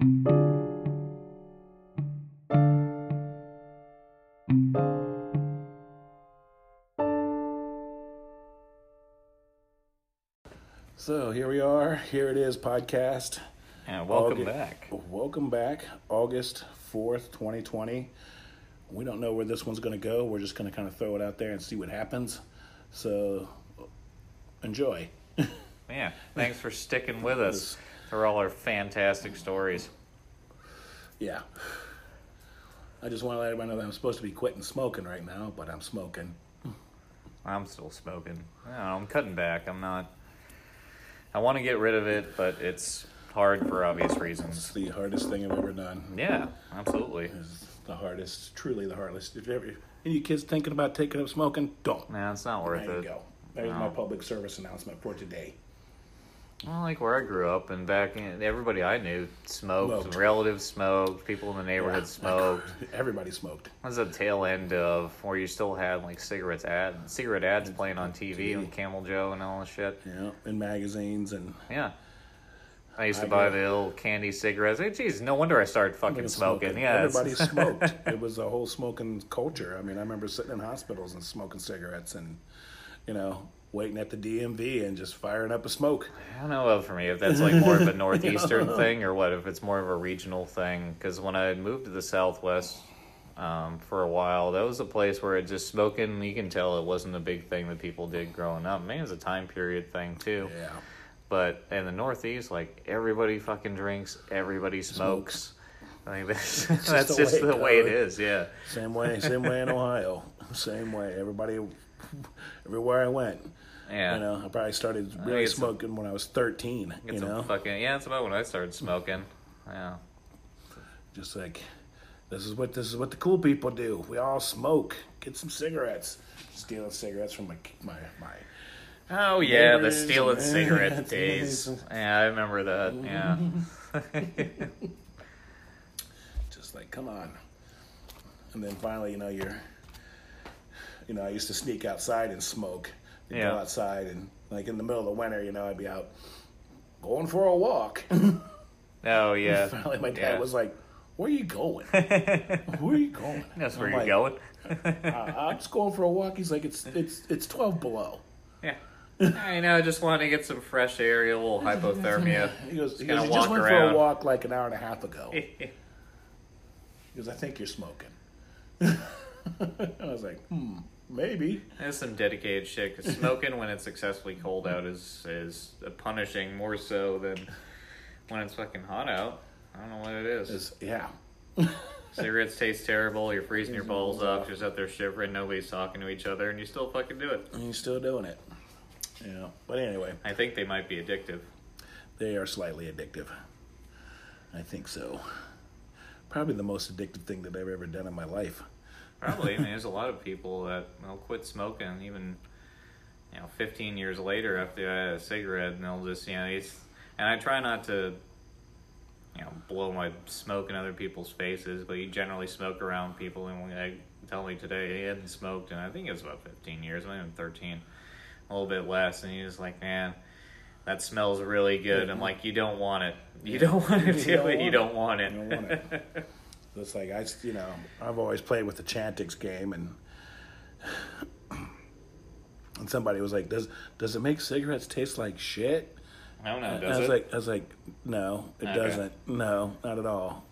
So here we are. Here it is, podcast. And welcome Augu- back. Welcome back, August 4th, 2020. We don't know where this one's going to go. We're just going to kind of throw it out there and see what happens. So enjoy. Yeah, thanks for sticking with us for all our fantastic stories. Yeah. I just want to let everybody know that I'm supposed to be quitting smoking right now, but I'm smoking. I'm still smoking. Know, I'm cutting back. I'm not. I want to get rid of it, but it's hard for obvious reasons. It's the hardest thing I've ever done. Yeah, absolutely. It's the hardest, truly the hardest. If you ever, any kids thinking about taking up smoking, don't. Nah, it's not worth There you go. There's No. my public service announcement for today. Well, like where I grew up and back in, everybody I knew smoked. Smoked. Relatives smoked. People in the neighborhood Yeah. smoked. Everybody smoked. That was the tail end of where you still had like cigarettes ad, cigarette ads playing on TV, TV. on Camel Joe and all that shit. Yeah, in magazines and Yeah. I used to I buy the little candy cigarettes. Hey, geez, no wonder I started fucking smoking. Yeah, everybody smoked. It was a whole smoking culture. I mean, I remember sitting in hospitals and smoking cigarettes and, you know, waiting at the DMV and just firing up a smoke. I don't know for me if that's like more of a northeastern thing or what. If it's more of a regional thing. Because when I moved to the Southwest um, for a while, that was a place where it just smoking. You can tell it wasn't a big thing that people did growing up. Maybe it was a time period thing too. Yeah. But in the Northeast, like everybody fucking drinks, everybody smokes. I think that's, that's the just way the way it is. Yeah. Same way, same way in Ohio. Same way. Everybody, everywhere I went. Yeah. You know, I probably started really a- smoking when I was 13, Get you know? fucking yeah. That's about when I started smoking. Yeah. Just like, this is what this is what the cool people do. We all smoke. Get some cigarettes. Stealing cigarettes from my my my Oh yeah, the stealing cigarette days. Yeah, I remember that. Yeah. just like come on and then finally you know you're you know i used to sneak outside and smoke Yeah. go outside and like in the middle of the winter you know i'd be out going for a walk Oh yeah. finally my dad Yeah. was like where are you going where are you going That's where I'm you're like, going. "Uh, i'm just going for a walk he's like it's it's it's 12 below Yeah. I know. I just wanted to get some fresh air, a little hypothermia. he goes, he, goes, you just went for a walk like an hour and a half ago Because i think you're smoking i was like hmm maybe That's some dedicated shit. Cause smoking when it's successfully cold out is is punishing more so than when it's fucking hot out. I don't know what it is. It's- yeah Cigarettes taste terrible. You're freezing your balls off. You're just out there shivering. Nobody's talking to each other, and you still fucking do it. and you're still doing it. Yeah, but anyway, I think they might be addictive. they are slightly addictive. I think so. Probably the most addictive thing that I've ever done in my life. Probably. I mean, there's a lot of people that will quit smoking even, you know, 15 years later after I had a cigarette, and they'll just, you know, it's, and I try not to, you know, blow my smoke in other people's faces, but you generally smoke around people, and when they tell me today he hadn't smoked, and I think it was about 15 years, maybe even 13, a little bit less, and he's like, man. That smells really good. I'm mm-hmm. like, you don't want it. You don't want to You do it. You don't want it. don't want it. So it's like I, you know, I've always played with the Chantix game, and and somebody was like, "Does does it make cigarettes taste like shit?" I don't know. And Does I was it? like, I was like, "No, it Okay. doesn't. No, not at all."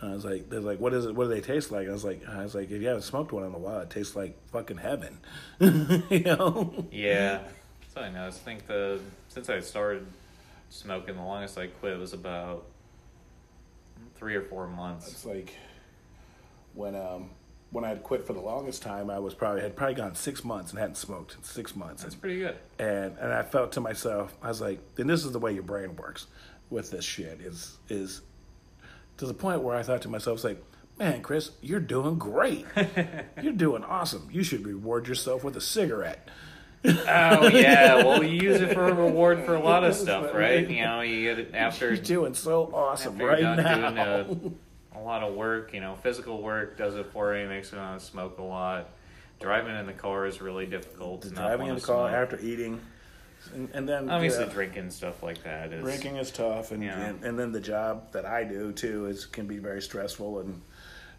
And I was like, "They're like, what is it? What do they taste like?" I was like, "I was like, if you haven't smoked one in a while, it tastes like fucking heaven." you know? Yeah, that's all I know. I think the since I started smoking, the longest I quit was about three or four months. It's like when um when I had quit for the longest time, I was probably had probably gone six months and hadn't smoked in six months, That's and pretty good. and, and I felt to myself, I was like, "Then this is the way your brain works with this shit." Is is to the point where I thought to myself, "It's like." Man, Chris, you're doing great. you're doing awesome. You should reward yourself with a cigarette. Oh yeah, well you use it for a reward for a lot of stuff, right? You know, you get it after You're doing so awesome right now. doing a, a lot of work. You know, physical work does it for you. Makes me want to smoke a lot. Driving in the car is really difficult. not Driving in the car smoke. after eating, and, and then Obviously, yeah, drinking stuff like that is drinking is tough, and, and and then the job that I do too is can be very stressful, and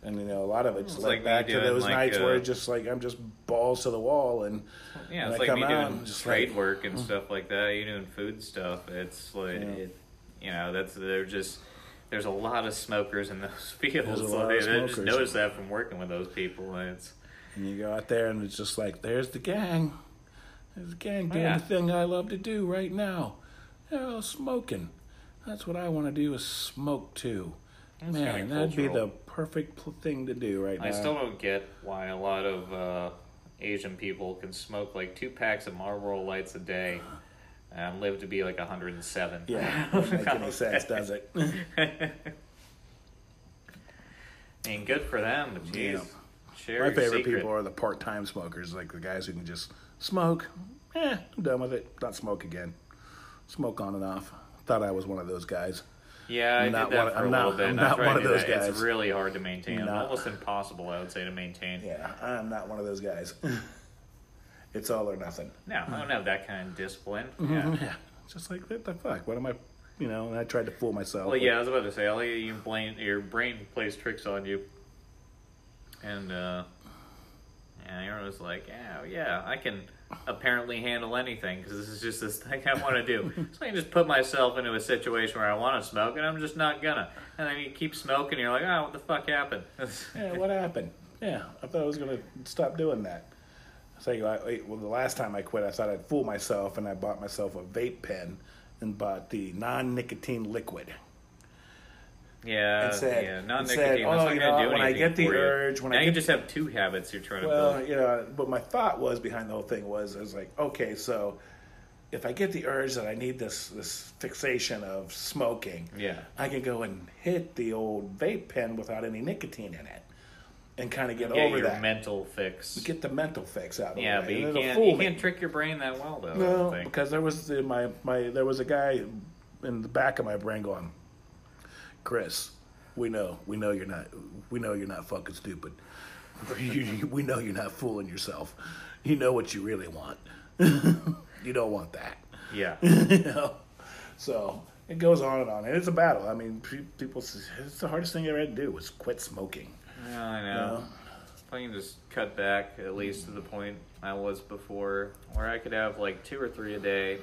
and you know a lot of it's, just like back to those like, nights uh, where it's just like I'm just balls to the wall, and Yeah, when it's I like come me doing just trade like, work and stuff like that. You doing food stuff. It's like, Yeah. it, you know, that's they're just. There's a lot of smokers in those fields. There's a lot they, of I just noticed that from working with those people. and It's And you go out there and it's just like, there's the gang. There's the gang doing Yeah. the thing I love to do right now. You know, smoking. That's what I want to do is smoke too. It's Man, that'd be the. Perfect thing to do right now. I still don't get why a lot of uh, Asian people can smoke like two packs of Marlboro Lights a day and live to be like 107. yeah, doesn't make any sense, does it? I mean, good for them, but geez, Yeah. share My favorite secret. people are the part-time smokers, like the guys who can just smoke. Eh, I'm done with it. Not smoke again. Smoke on and off. Thought I was one of those guys. Yeah, I I'm did not that one- for a not- little bit. I'm not one of those guys. It's really hard to maintain. Not- Almost impossible, I would say, to maintain. Yeah, I'm not one of those guys. it's all or nothing. No, I don't have that kind of discipline. Mm-hmm. Yeah. Yeah, just like what the fuck? What am I? You know, and I tried to fool myself. Well, yeah, I was about to say, all you, blame, your brain plays tricks on you. And, uh, yeah, Aaron was like, yeah, yeah, I can apparently handle anything because this is just this thing I want to do. so I can just put myself into a situation where I want to smoke and I'm just not gonna. And then you keep smoking, and you're like, oh, what the fuck happened? Yeah, what happened? Yeah, I thought I was gonna stop doing that. I tell you, I, I- well, the last time I quit, I thought I'd fool myself, and I bought myself a vape pen and bought the non-nicotine liquid. Yeah, And said- yeah, and said, nicotine. "Oh, not you know, do when I get the for you." urge, when I now you just have two habits you're trying to Well, build. you know, but my thought was behind the whole thing was, I was like, okay, so if I get the urge that I need this this fixation of smoking, Yeah. I can go and hit the old vape pen without any nicotine in it, and kind of get, Get over that. mental fix. get the mental fix out of Yeah, but you can't you can't trick your brain that well though. I No, don't think. because there was the, my my there was a guy in the back of my brain going, Chris, we know we know you're not we know you're not fucking stupid. we know you're not fooling yourself. You know what you really want. you don't want that. Yeah. you know, so it goes on and on, and it's a battle. I mean, people, it's the hardest thing I ever had to do was quit smoking. Yeah, I know. know? If I can just cut back at least to the point I was before, where I could have like two or three a day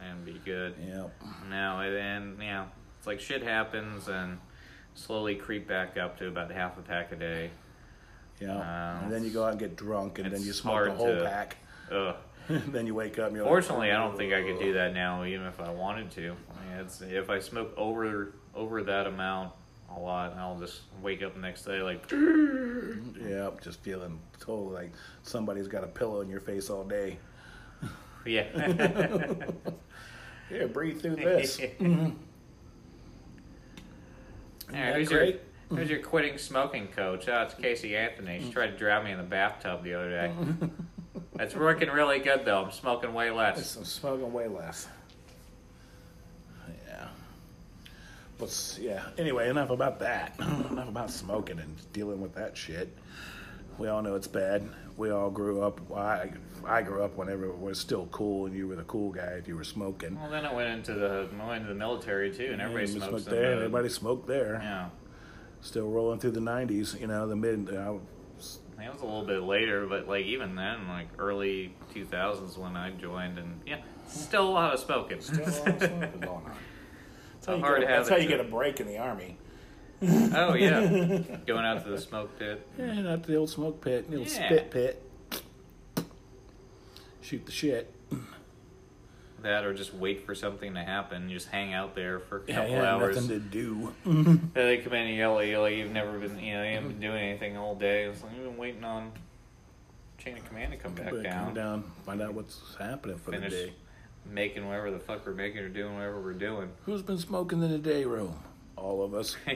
and be good. Yeah, Now and and, yeah, it's like shit happens and slowly creep back up to about half a pack a day. yeah. Um, and then you go out and get drunk, and then you smoke the whole to- pack. Ugh. then you wake up. And you're Fortunately, like, I don't think I could do that now, even if I wanted to. I mean, it's, if I smoke over over that amount a lot, I'll just wake up the next day like, Yeah, just feeling totally like somebody's got a pillow in your face all day. yeah. Yeah, breathe through this. Yeah, who's great? your who's your quitting smoking coach? Oh, it's Casey Anthony. She mm. tried to drown me in the bathtub the other day. Mm. That's working really good though. I'm smoking way less. I'm smoking way less. Yeah. But yeah. Anyway, enough about that. enough about smoking and dealing with that shit. We all know it's bad. We all grew up. Well, I I grew up whenever it was still cool, and you were the cool guy if you were smoking. Well, then I went into the I went into the military too, and everybody You smokes smoked there. the- Everybody smoked there. Yeah, Still rolling through the '90s. You know, the mid. Uh, it was a little bit later, but like even then, like early 2000s when I joined, and yeah, still a lot of smoking. still a lot of smoking going on. That's how, you, hard get, to have that's how you get a break in the army. oh yeah, going out to the smoke pit. Yeah, not the old smoke pit, the old Yeah. spit pit. Shoot the shit. That or just wait for something to happen. Just hang out there for a Yeah, couple had hours. nothing to do. They come in and yell at you like you've never been, you know, you haven't been doing anything all day. It's like you've been waiting on chain of command to come back But down, Come down, find out what's happening for finish the day. making whatever the fuck we're making or doing whatever we're doing. Who's been smoking in the day room? All of us.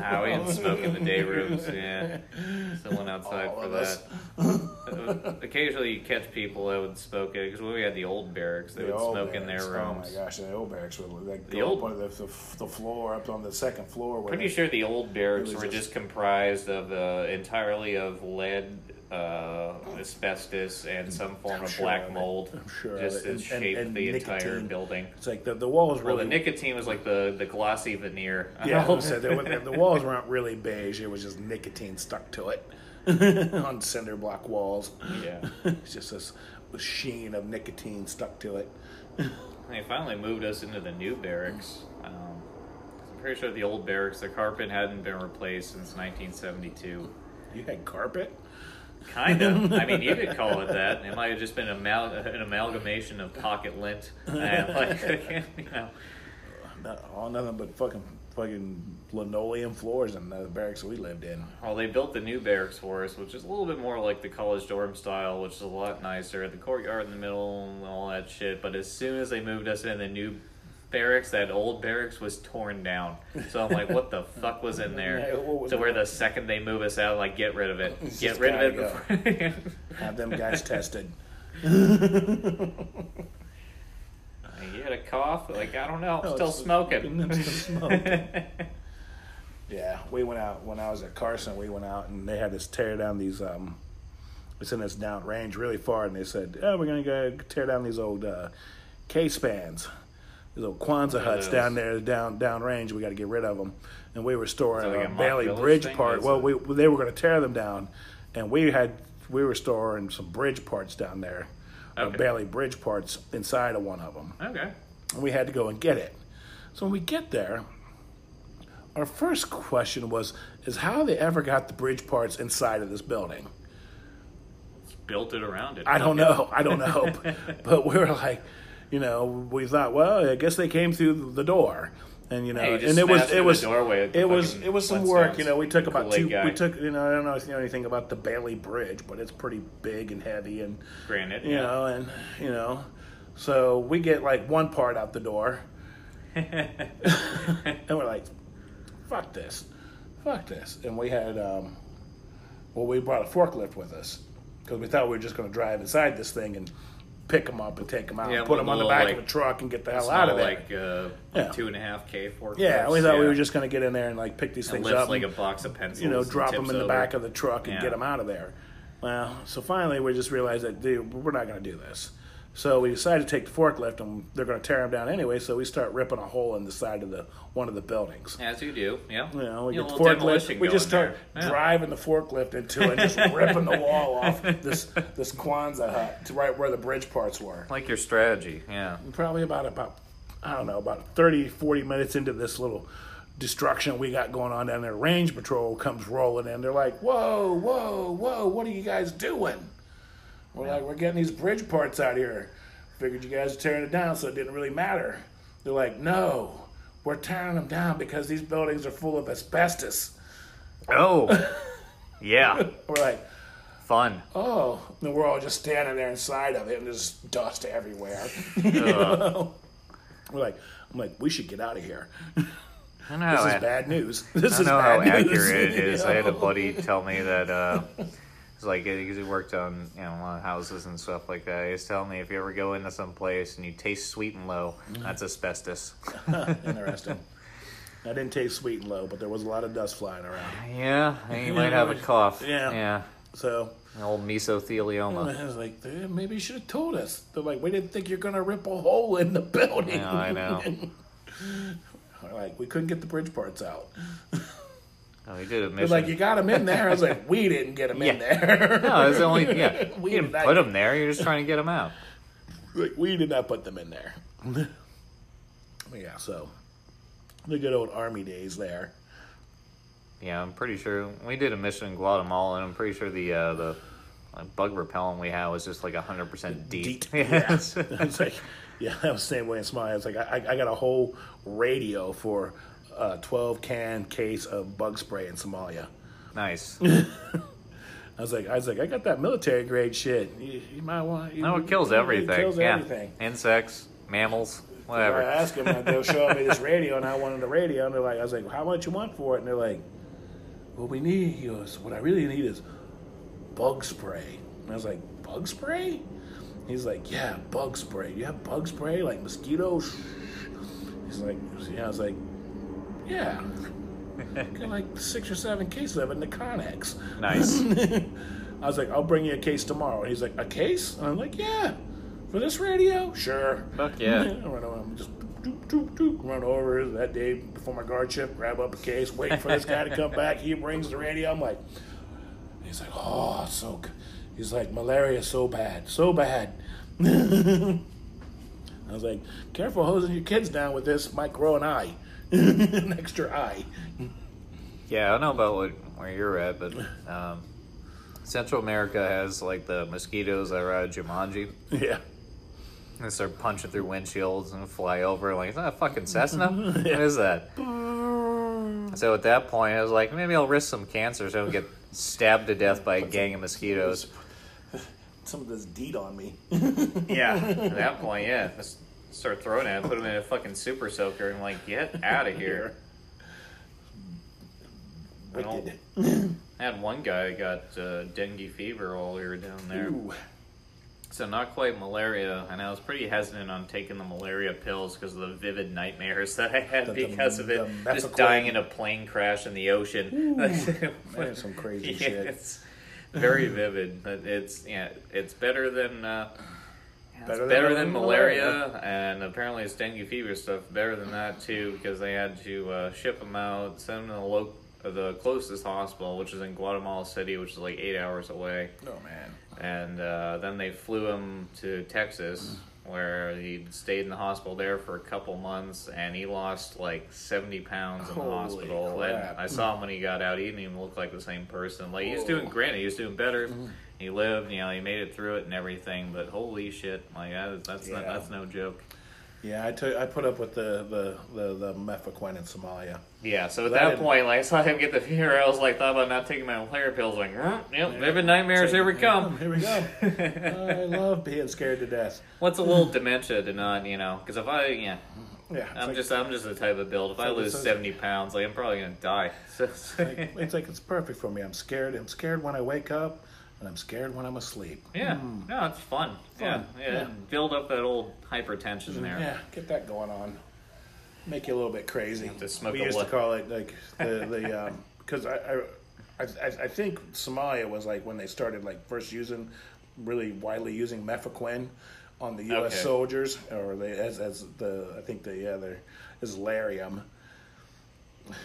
Ah, we didn't smoke in the day rooms. Yeah, someone outside All for that. Occasionally, you catch people that would smoke it because when we had the old barracks, they The would smoke in their barracks. rooms. Oh my gosh, the old barracks would like The old- the, the, the floor up on the second floor. Pretty they- sure the old barracks were just- just comprised of uh, entirely of lead uh, asbestos and some form of sure black of mold. I'm sure just to And- and- the entire building. It's like the, the walls Well, really. the nicotine was like the, the glossy veneer. yeah, I said was- the walls weren't really beige. It was just nicotine stuck to it on cinder block walls. Yeah. it's just this sheen of nicotine stuck to it. They finally moved us into the new barracks. Um, I'm pretty sure the old barracks, the carpet hadn't been replaced since 1972. You had carpet. Kind of. I mean, you could call it that. It might have just been amal- an amalgamation of pocket lint and like, you know. Not, all nothing but fucking fucking linoleum floors in the barracks we lived in. Well, they built the new barracks for us, which is a little bit more like the college dorm style, which is a lot nicer. The courtyard in the middle and all that shit. But as soon as they moved us in the new barracks, that old barracks was torn down. So I'm like, what the fuck was in there? So where the second they move us out, like, get rid of it. It's Get rid of it before. Have them guys tested. you had a cough? Like, I don't know. No, Still it's- smoking. still smoking. Yeah, we went out when I was at Carson. We went out and they had us tear down these. um It's in this down range really far, and they said, "Oh, we're gonna go tear down these old uh, K spans, old Quonset huts down there down down range. We got to get rid of them." And we were storing like a Bailey Bridge thing? part. Well, we they were going to tear them down, and we had we were storing some bridge parts down there, uh, Okay. Bailey Bridge parts inside of one of them okay. and we had to go and get it. So when we get there, our first question was is how they ever got the bridge parts inside of this building. Built it around it. I don't know. I don't know. but we were like, you know, we thought, well, I guess they came through the door. And you know, Hey, you and it was it was doorway it was it was some work. You know, we took about Kool-Aid two. guy. We took you know I don't know if you know anything about the Bailey Bridge, but it's pretty big and heavy and granite. you know and you know, so we get like one part out the door, and we're like, fuck this, fuck this. And we had, um, well, we brought a forklift with us because we thought we were just going to drive inside this thing and pick them up and take them out, Yeah, and put them on the back like, of a truck and get the hell out of there. like uh, Yeah. two and a half K four. yeah, we thought we were just going to get in there and like pick these and things up, like a box of pencils. you know, drop them in the over. back of the truck and Yeah. get them out of there. Well, so finally we just realized that dude, we're not going to do this. So we decided to take the forklift, and they're going to tear them down anyway. So we start ripping a hole in the side of the one of the buildings. As you do, yeah. You know, we You get the forklift. We just start. Yeah. driving the forklift into it, and just ripping the wall off this this Quonset hut to right where the bridge parts were. Like your strategy, yeah. Probably about about I don't know about 30, 40 minutes into this little destruction we got going on down there. Range patrol comes rolling in. They're like, "Whoa, whoa, whoa! What are you guys doing?" We're like, "We're getting these bridge parts out here. Figured you guys were tearing it down, so it didn't really matter." They're like, "No." We're tearing them down because these buildings are full of asbestos. Oh, yeah. We're like, Fun. oh, and we're all just standing there inside of it, and there's dust everywhere. Know? We're like, I'm like, we should get out of here. I know. This is bad news. This I is know how news. accurate it is. I had a buddy tell me that uh, it's like because he worked on you know a lot of houses and stuff like that. He was telling me if you ever go into some place and you taste sweet and low, Mm. that's asbestos. Interesting. I didn't taste sweet and low, but there was a lot of dust flying around. Yeah, and you might have a cough. Yeah. yeah. So An old mesothelioma. I was like, "Eh, maybe you should have told us. They're like, we didn't think you're gonna rip a hole in the building. Yeah, I know. We're like, we couldn't get the bridge parts out. Oh, he did a They're mission. like, you got them in there. I was like, we didn't get them in there. no, it's only yeah. We didn't put them there. You're just trying to get them out. like, we did not put them in there. yeah, so the good old army days there. Yeah, I'm pretty sure we did a mission in Guatemala, and I'm pretty sure the uh, the bug repellent we had was just like 100 percent DEET. Deet. Yeah. I was like, yeah, that was the same way in Somalia. I was like, I, I got a whole radio for a 12 can case of bug spray in Somalia. nice. I was like, I was like, I got that military grade shit. You, you might want. You, No, it kills it everything. kills yeah, everything. insects, mammals, whatever. I asked them, and they'll show me this radio, and I wanted the radio, and they're like, I was like, how much you want for it? And they're like, what we need, he goes, what I really need is bug spray. And I was like, bug spray? He's like, yeah, bug spray. You have bug spray, like mosquitoes? He's like, yeah. I was like, yeah. Got like six or seven cases of it in the Connex. Nice. I was like, I'll bring you a case tomorrow. And he's like, a case? And I'm like, yeah. For this radio? Sure. Fuck yeah. I run over, I'm just doop, doop, doop, run over that day before my guard shift, grab up a case, wait for this guy to come back. He brings the radio. I'm like, he's like, oh, so good. He's like, malaria so bad, so bad. I was like, careful hosing your kids down with this. Might grow an eye, an extra eye. Yeah, I don't know about what, where you're at, but um, Central America has like the mosquitoes that are out of Jumanji. Yeah. They start punching through windshields and fly over. Like, is that a fucking Cessna? What is that? So at that point, I was like, maybe I'll risk some cancer so I don't get stabbed to death by a gang of mosquitoes. Some of this DEET on me. Yeah, at that point, yeah. Start throwing it, put them in a fucking super soaker, and like, get out of here. I. I had one guy got uh, dengue fever while we were down there. Ooh. So not quite malaria, and I was pretty hesitant on taking the malaria pills because of the vivid nightmares that I had The- the- because of it. Just dying in a plane crash in the ocean. That's some crazy Yeah, shit. It's very vivid, but it's yeah, it's better than uh, yeah, it's Better better, than than, malaria. malaria, and apparently it's dengue fever stuff better than that too because they had to uh, ship them out, send them to the lo- uh, the closest hospital, which is in Guatemala City, which is like eight hours away Oh man. and uh, then they flew him to Texas, where he stayed in the hospital there for a couple months, and he lost like seventy pounds in the Holy hospital. crap. And I saw him when he got out; he didn't even look like the same person. Like he was doing great, he was doing better. He lived, you know, he made it through it and everything. But holy shit, like that, that's not, Yeah. that's no joke. Yeah, I took I put up with the the the, the mefloquine in Somalia. Yeah, so at That that point, like I saw him get the fever, I was like, thought about not taking my malaria pills. Like, "Mm, yep, living nightmares, here we come. Here we go. I love being scared to death. What's a little dementia to not, you know? Because if I, yeah, Yeah, I'm like, just I'm just the type of build. If I lose it's like- seventy pounds, like I'm probably gonna die. So, like, it's like it's perfect for me. I'm scared. I'm scared when I wake up, and I'm scared when I'm asleep. yeah, hmm. no, it's fun. Yeah, Fun, yeah, yeah. Build up that old hypertension mm-hmm. there. Yeah, get that going on. Make you a little bit crazy. to smoke we used li- to call it like the the um, because I, I I I think Somalia was like when they started like first using really widely using mefloquine on the U.S. Okay. soldiers, or they as as the I think the yeah there is Lariam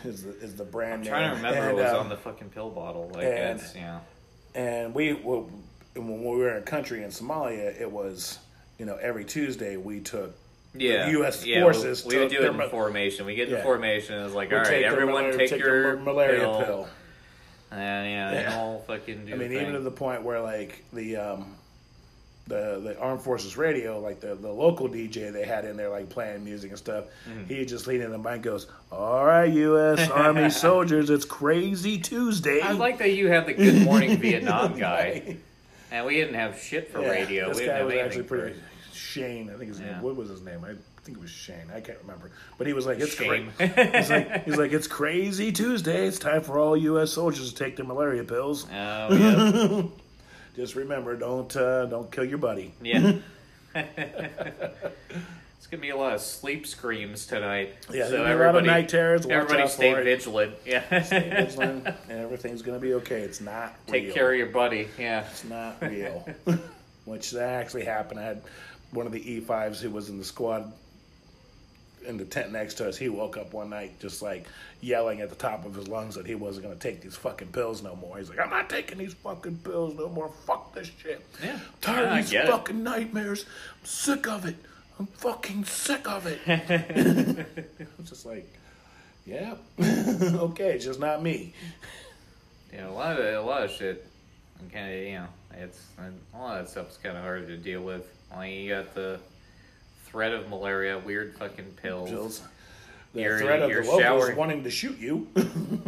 is the, is the brand I'm name. trying to remember And, what was um, on the fucking pill bottle. Like and- it's yeah. And we well, when we were in a country in Somalia, it was you know every Tuesday we took Yeah, U.S. yeah, forces We, we would do it in ma- formation. We get Yeah. in formation. It's like, we all right, everyone malaria- take, their your ma- malaria pill, pill. and yeah, they Yeah. all fucking do. I mean, the even to the point where like the um, the the armed forces radio, like the the local DJ they had in there, like playing music and stuff. Mm-hmm. He just leaned in the mic, and goes, "All right, U.S. Army soldiers, it's Crazy Tuesday." I like that you have the Good Morning Vietnam guy, and we didn't have shit for Yeah, radio. This we guy didn't was have actually pretty. Shane, I think his Yeah. name. What was his name? I think it was Shane. I can't remember. But he was like, "It's crazy." he's like, "He's like, it's crazy Tuesday. It's time for all U.S. soldiers to take their malaria pills. Oh yeah. Just remember, don't uh, don't kill your buddy." Yeah. it's gonna be a lot of sleep screams tonight. Yeah, so there's a lot of everybody, night terrors. Everybody stay vigilant. Yeah. Vigilant, and everything's gonna be okay. It's not Take real. care of your buddy. Yeah. It's not real. Which that actually happened. I had one of the E5s who was in the squad in the tent next to us. He woke up one night just like yelling at the top of his lungs that he wasn't gonna take these fucking pills no more. He's like, I'm not taking these fucking pills no more. Fuck this shit. Yeah. Tired Yeah, of these get it. fucking nightmares. I'm sick of it. I'm fucking sick of it. I'm just like, yeah, okay, it's just not me. Yeah, a lot of a lot of shit. Kind of, you know, it's a lot of that stuff's kind of hard to deal with. Like you got the threat of malaria, weird fucking pills. Pills. The Your- threat of the locals shower- wanting to shoot you.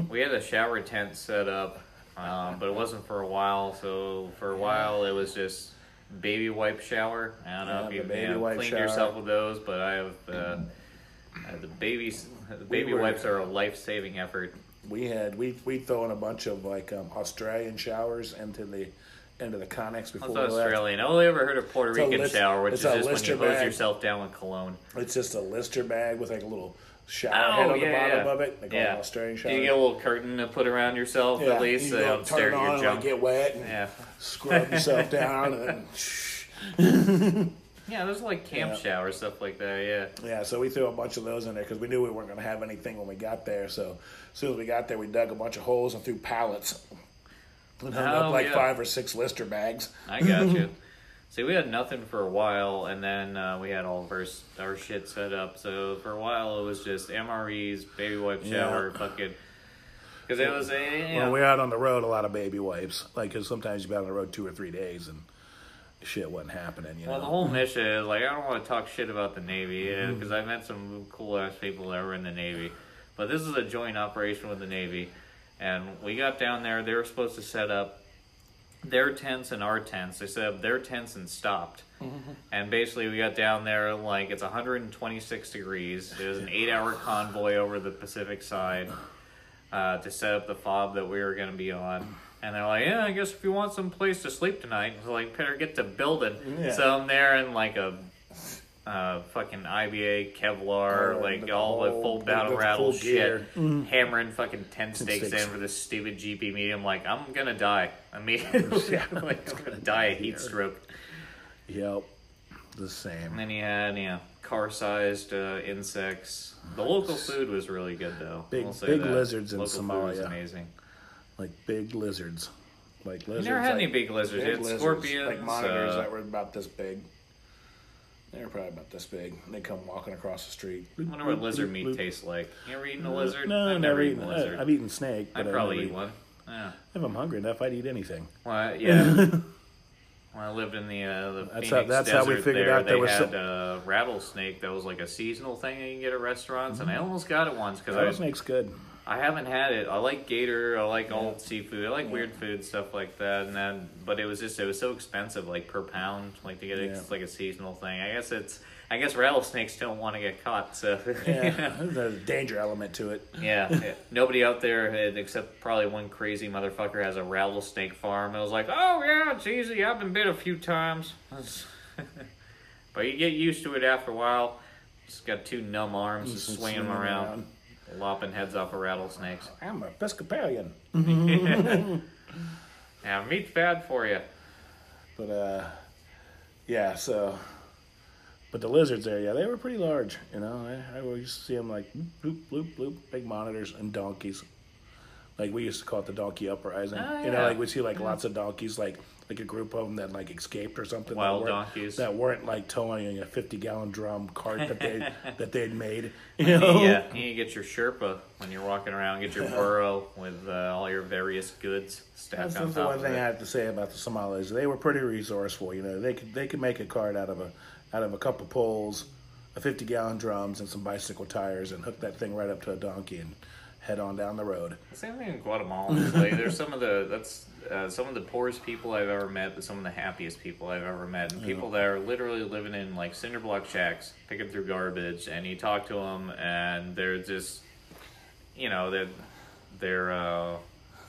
We had a shower tent set up, um, but it wasn't for a while. So for a while, it was just baby wipe shower. I don't know Yeah, if you, the baby you know, cleaned shower. yourself with those, but I have uh, uh, the babies. The baby were- wipes are a life saving effort. we had we we throw in a bunch of like um, Australian showers into the into the Connex before That's we left. Australian. I only ever heard of Puerto It's Rican list- shower, which is just when you hose yourself down with cologne. It's just a Lister bag with like a little shower Oh, head on yeah, the bottom yeah. of it. Call Yeah. it a shower. You get a little curtain to put around yourself yeah, at least, you so you don't turn stare it at on, your and, junk. like, get wet, and Yeah. scrub yourself down, and Yeah, there's like camp Yeah. showers, stuff like that, yeah. Yeah, so we threw a bunch of those in there because we knew we weren't going to have anything when we got there. So as soon as we got there, we dug a bunch of holes and threw pallets and hung Oh, up like five or six Lister bags. I got you. See, we had nothing for a while, and then uh, we had all of our, our shit set up. So for a while, it was just MREs, baby wipe Yeah. shower, fucking. Because it was a. You When know, we were out on the road, a lot of baby wipes. Like, because sometimes you've been on the road two or three days and shit wasn't happening. You well, know, the whole mission is like, I don't want to talk shit about the Navy, Mm-hmm. because I met some cool ass people that were in the Navy. But this is a joint operation with the Navy. And we got down there, they were supposed to set up their tents and our tents. They set up their tents and stopped. And basically, we got down there like it's 126 degrees. It was an eight-hour convoy over the Pacific side uh, to set up the fob that we were going to be on. And they're like, "Yeah, I guess if you want some place to sleep tonight, like better get to building." Yeah. So I'm there in like a uh, fucking IBA Kevlar, Oh, like the all the full battle the rattle full shit. Mm-hmm. hammering fucking tent stakes stakes. in for this stupid GP medium. Like I'm gonna die immediately. Yeah. like, I'm gonna die a heat stroke. Yep, the And same. then you had, you know, car-sized uh, insects. The local food was really good, though. Big- I'll big that. lizards in local Food was Somalia. amazing. Like big lizards. Like You lizards. never had like, any big lizards. You big lizards, scorpions. Like monitors uh, that were about this big. They were probably about this big. They come walking across the street. I wonder what lizard meat tastes like. You ever eaten a lizard? No, I've never eaten eaten. a lizard. I've eaten snake. I'd probably eat one. Yeah. If I'm hungry enough, I'd eat anything. Well, yeah. when I lived in the uh, the That's Phoenix how- that's how we figured there, out there they was had some- a rattlesnake that was like a seasonal thing you can get at restaurants, and I almost got it once because I Rattlesnake's good. I haven't had it. I like gator. I like all seafood. I like weird food stuff like that. And then, but it was just it was so expensive, like per pound, like to get it. Yeah. It's like a seasonal thing. I guess it's. I guess rattlesnakes don't want to get caught. So Yeah, there's a danger element to it. yeah, yeah. Nobody out there had, except probably one crazy motherfucker has a rattlesnake farm. And I was like, oh yeah, it's easy. I've been bit a few times. but you get used to it after a while. Just got two numb arms, Just swinging them around, around. Lopping heads off of rattlesnakes. I'm a Episcopalian. Yeah, meat's bad for you. But uh, yeah. So, but the lizards there, yeah, they were pretty large. You know, I, I used to see them like bloop bloop bloop, big monitors and donkeys. Like we used to call it the donkey uprising. Oh, You know, like we see like lots of donkeys, like like a group of them that like escaped or something. that Wild weren't- donkeys. that weren't like towing a fifty gallon drum cart that they that they'd made. You know, Yeah, you get your Sherpa when you're walking around. Get your burro with uh, all your various goods stacked That's on the one of thing I have to say about the Somalis. They were pretty resourceful. You know, they could they could make a cart out of a out of a couple poles, a fifty gallon drums, and some bicycle tires, and hook that thing right up to a donkey and head on down the road. Same thing in Guatemala. like, there's some of the that's uh, some of the poorest people I've ever met, but some of the happiest people I've ever met. And people that are literally living in like cinder block shacks, picking through garbage, and you talk to them, and they're just, you know, they're they're uh,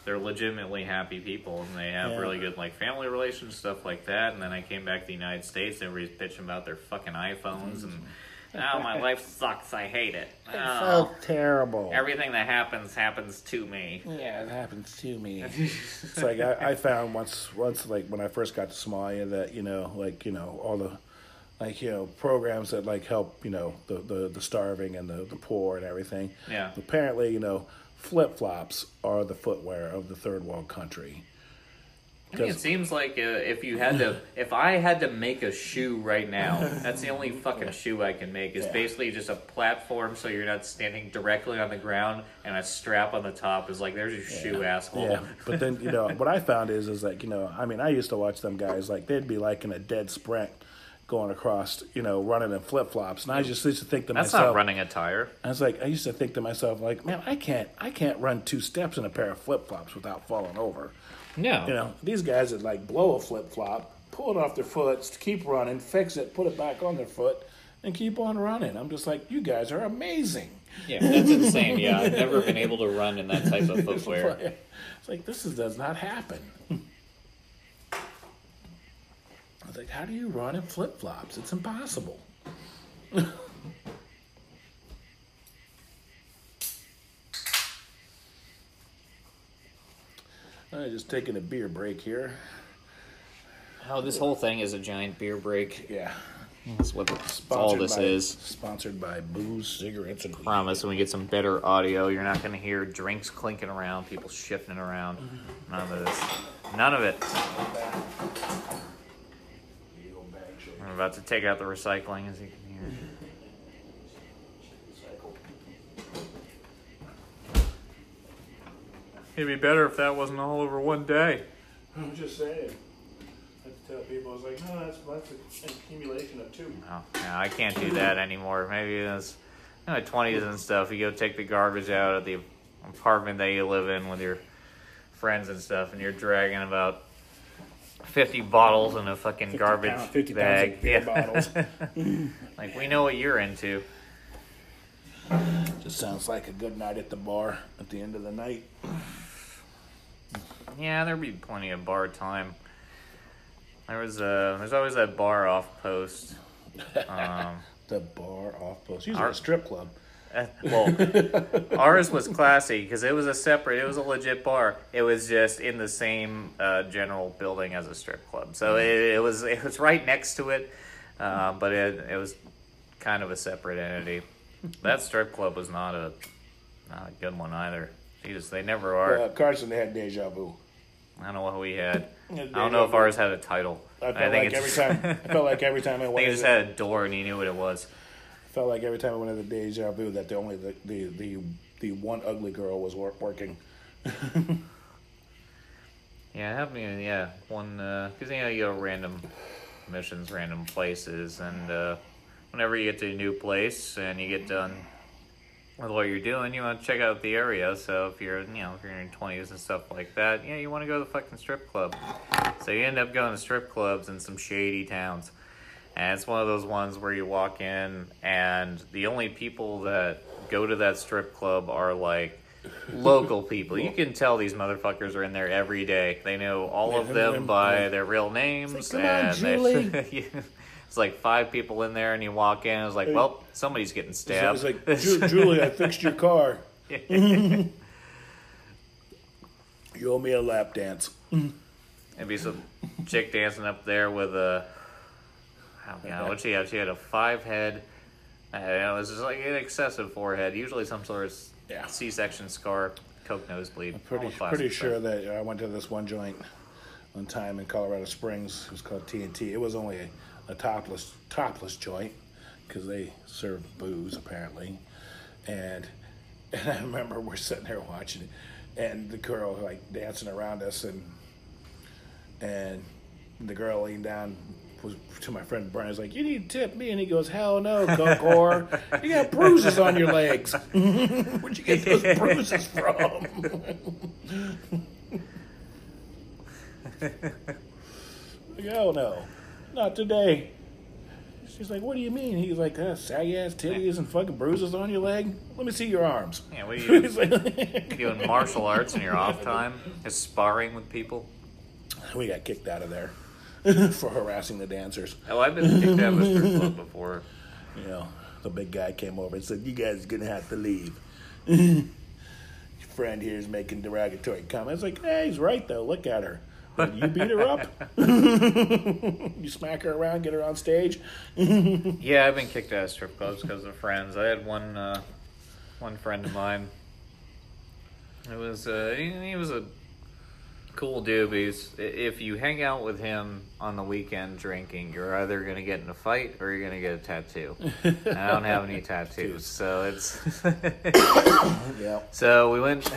they're legitimately happy people, and they have Yeah. really good like family relations, stuff like that. And then I came back to the United States, and everybody's pitching about their fucking iPhones and. Oh, my life sucks. I hate it. Oh. So terrible. Everything that happens happens to me. Yeah, it happens to me. it's like I, I found once, once like when I first got to Somalia, that you know, like you know, all the like you know programs that like help you know the the, the starving and the, the poor and everything. Yeah. Apparently, you know, flip flops are the footwear of the third world country. I mean, it seems like uh, if you had to, if I had to make a shoe right now, that's the only fucking shoe I can make. Is Yeah. basically just a platform so you're not standing directly on the ground, and a strap on the top is like there's your shoe asshole. Yeah, but then you know what I found is is like you know I mean I used to watch them guys like they'd be like in a dead sprint going across you know running in flip flops and I just used to think to That's myself "That's not running a tire. I was like, I used to think to myself, like, man, I can't, I can't run two steps in a pair of flip flops without falling over. No. You know, these guys that like blow a flip flop, pull it off their foot, keep running, fix it, put it back on their foot, and keep on running. I'm just like, you guys are amazing. Yeah, that's insane. Yeah, I've never been able to run in that type of footwear. It's like this is, does not happen. I was like, how do you run in flip flops? It's impossible. I'm just taking a beer break here. Oh, this whole thing is a giant beer break. Yeah. That's what that's all this by, is. Sponsored by booze, cigarettes, and. Promise when we get some better audio, you're not going to hear drinks clinking around, people shifting around. None of this. None of it. I'm about to take out the recycling, as you can hear. It'd be better if that wasn't all over one day. I'm just saying. I tell people, I was like, no, that's, that's an accumulation of two. Oh, no, I can't do that anymore. Maybe it's you know, 20s and stuff. You go take the garbage out of the apartment that you live in with your friends and stuff, and you're dragging about 50 bottles in a fucking 50 garbage pound- 50 bag. of beer bottles. like, we know what you're into. Just sounds like a good night at the bar at the end of the night. Yeah, there'd be plenty of bar time. There was uh, there's always that bar off post. Um, The bar off post. Usually Our- a strip club. Uh, well, ours was classy because it was a separate. It was a legit bar. It was just in the same uh, general building as a strip club, so it, it was it was right next to it, uh, but it it was kind of a separate entity. That strip club was not a not a good one either. Jesus, they never are. Uh, Carson had deja vu. I don't know what we had. I don't know if ours had a title. I felt like every time. I felt like every time I I think it just had a door and he knew what it was. felt like every time I went to the deja vu that the only the the the, the one ugly girl was wor- working. Yeah, it happened. Yeah, one because you know you go random missions, random places, and uh, whenever you get to a new place and you get done with what you're doing, you want to check out the area. So if you're you know if you're in your twenties and stuff like that, yeah, you want to go to the fucking strip club. So you end up going to strip clubs in some shady towns. And it's one of those ones where you walk in, and the only people that go to that strip club are like local people. You can tell these motherfuckers are in there every day. They know all of them by their real names. Like, "Come on, and they- Julie." it's like five people in there, and you walk in, and it's like, well, somebody's getting stabbed. It's like, Julie, I fixed your car. You owe me a lap dance. It'd be some chick dancing up there with a. Oh God, what she had? She had a five head. Uh, it was just like an excessive forehead. Usually some sort of Yeah. C-section scar, coke nosebleed. Pretty classic pretty stuff. sure that I went to this one joint one time in Colorado Springs. It was called TNT. It was only a, a topless topless joint because they serve booze apparently. And and I remember we're sitting there watching it, and the girl like dancing around us, and and the girl leaned down. Was to my friend Brian. Was like, "You need to tip me," and he goes, "Hell no, Cor. You got bruises on your legs. Where'd you get those bruises from?" Hell no, not today. She's like, what do you mean? He's like, uh, saggy ass titties and fucking bruises on your leg. Let me see your arms. Yeah, what are you like- doing martial arts in your off time? Just sparring with people? we got kicked out of there for harassing the dancers. Oh, I've been kicked out of a strip club before. You know, the big guy came over and said, "You guys are gonna have to leave." your friend here is making derogatory comments. Like, hey, he's right though. Look at her. You beat her up. you smack her around, get her on stage. Yeah, I've been kicked out of strip clubs because of friends. I had one uh, one friend of mine. It was uh, he, he was a cool dude. But he's, if you hang out with him on the weekend drinking, you're either gonna get in a fight or you're gonna get a tattoo. And I don't have any tattoos, so it's. yeah. so we went.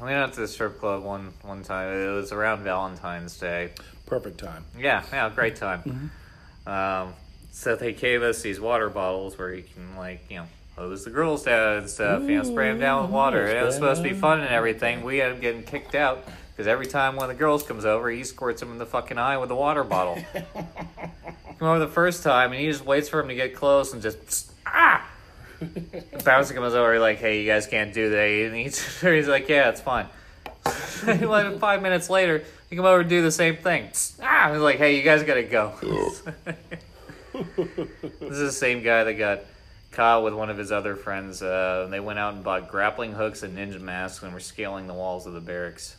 We went out to the strip club one one time. It was around Valentine's Day. Perfect time. Yeah, yeah, great time. Um, so they gave us these water bottles where you can like you know hose the girls down and stuff. you know, spray them down with water. And it was supposed to be fun and everything. We ended up getting kicked out because every time one of the girls comes over, he squirts him in the fucking eye with a water bottle. Come over the first time and he just waits for him to get close and just ah. Bouncer comes over like, "Hey, you guys can't do that." And he's, he's like, "Yeah, it's fine." like five minutes later, he come over and do the same thing. Ah, he's like, "Hey, you guys gotta go." this is the same guy that got caught with one of his other friends. Uh, they went out and bought grappling hooks and ninja masks and were scaling the walls of the barracks.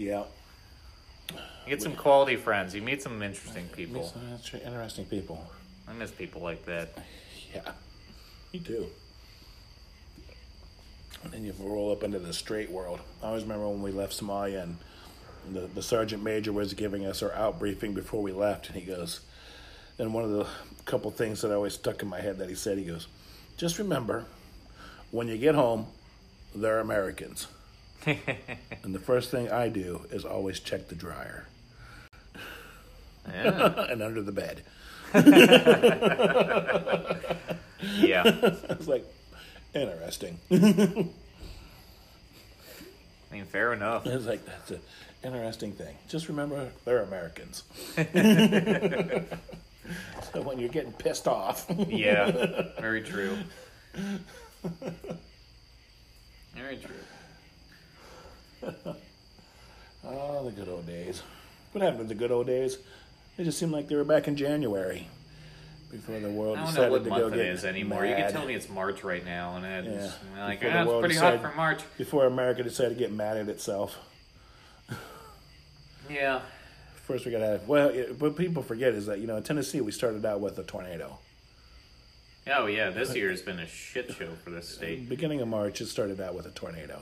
Yeah. You get some quality friends. You meet some interesting people. Some interesting people. I miss people like that. Yeah. Me too. And then you roll up into the straight world. I always remember when we left Somalia and the, the sergeant major was giving us our out briefing before we left, and he goes, and one of the couple things that always stuck in my head that he said, he goes, just remember, when you get home, they're Americans. and the first thing I do is always check the dryer Yeah. and under the bed. Yeah. it's like, interesting. I mean, fair enough. It's like that's an interesting thing. Just remember, they're Americans. so when you're getting pissed off, Yeah. Very true. Very true. oh, the good old days. What happened to the good old days? They just seemed like they were back in January, before the world I don't know decided what to month go it is anymore. You can tell me it's March right now, and it's Yeah. Like, ah, it's pretty hot for March. Before America decided to get mad at itself. Yeah. First, we gotta have. Well, it, what people forget is that you know in Tennessee we started out with a tornado. Oh yeah, this year has been a shit show for this state. Beginning of March, it started out with a tornado.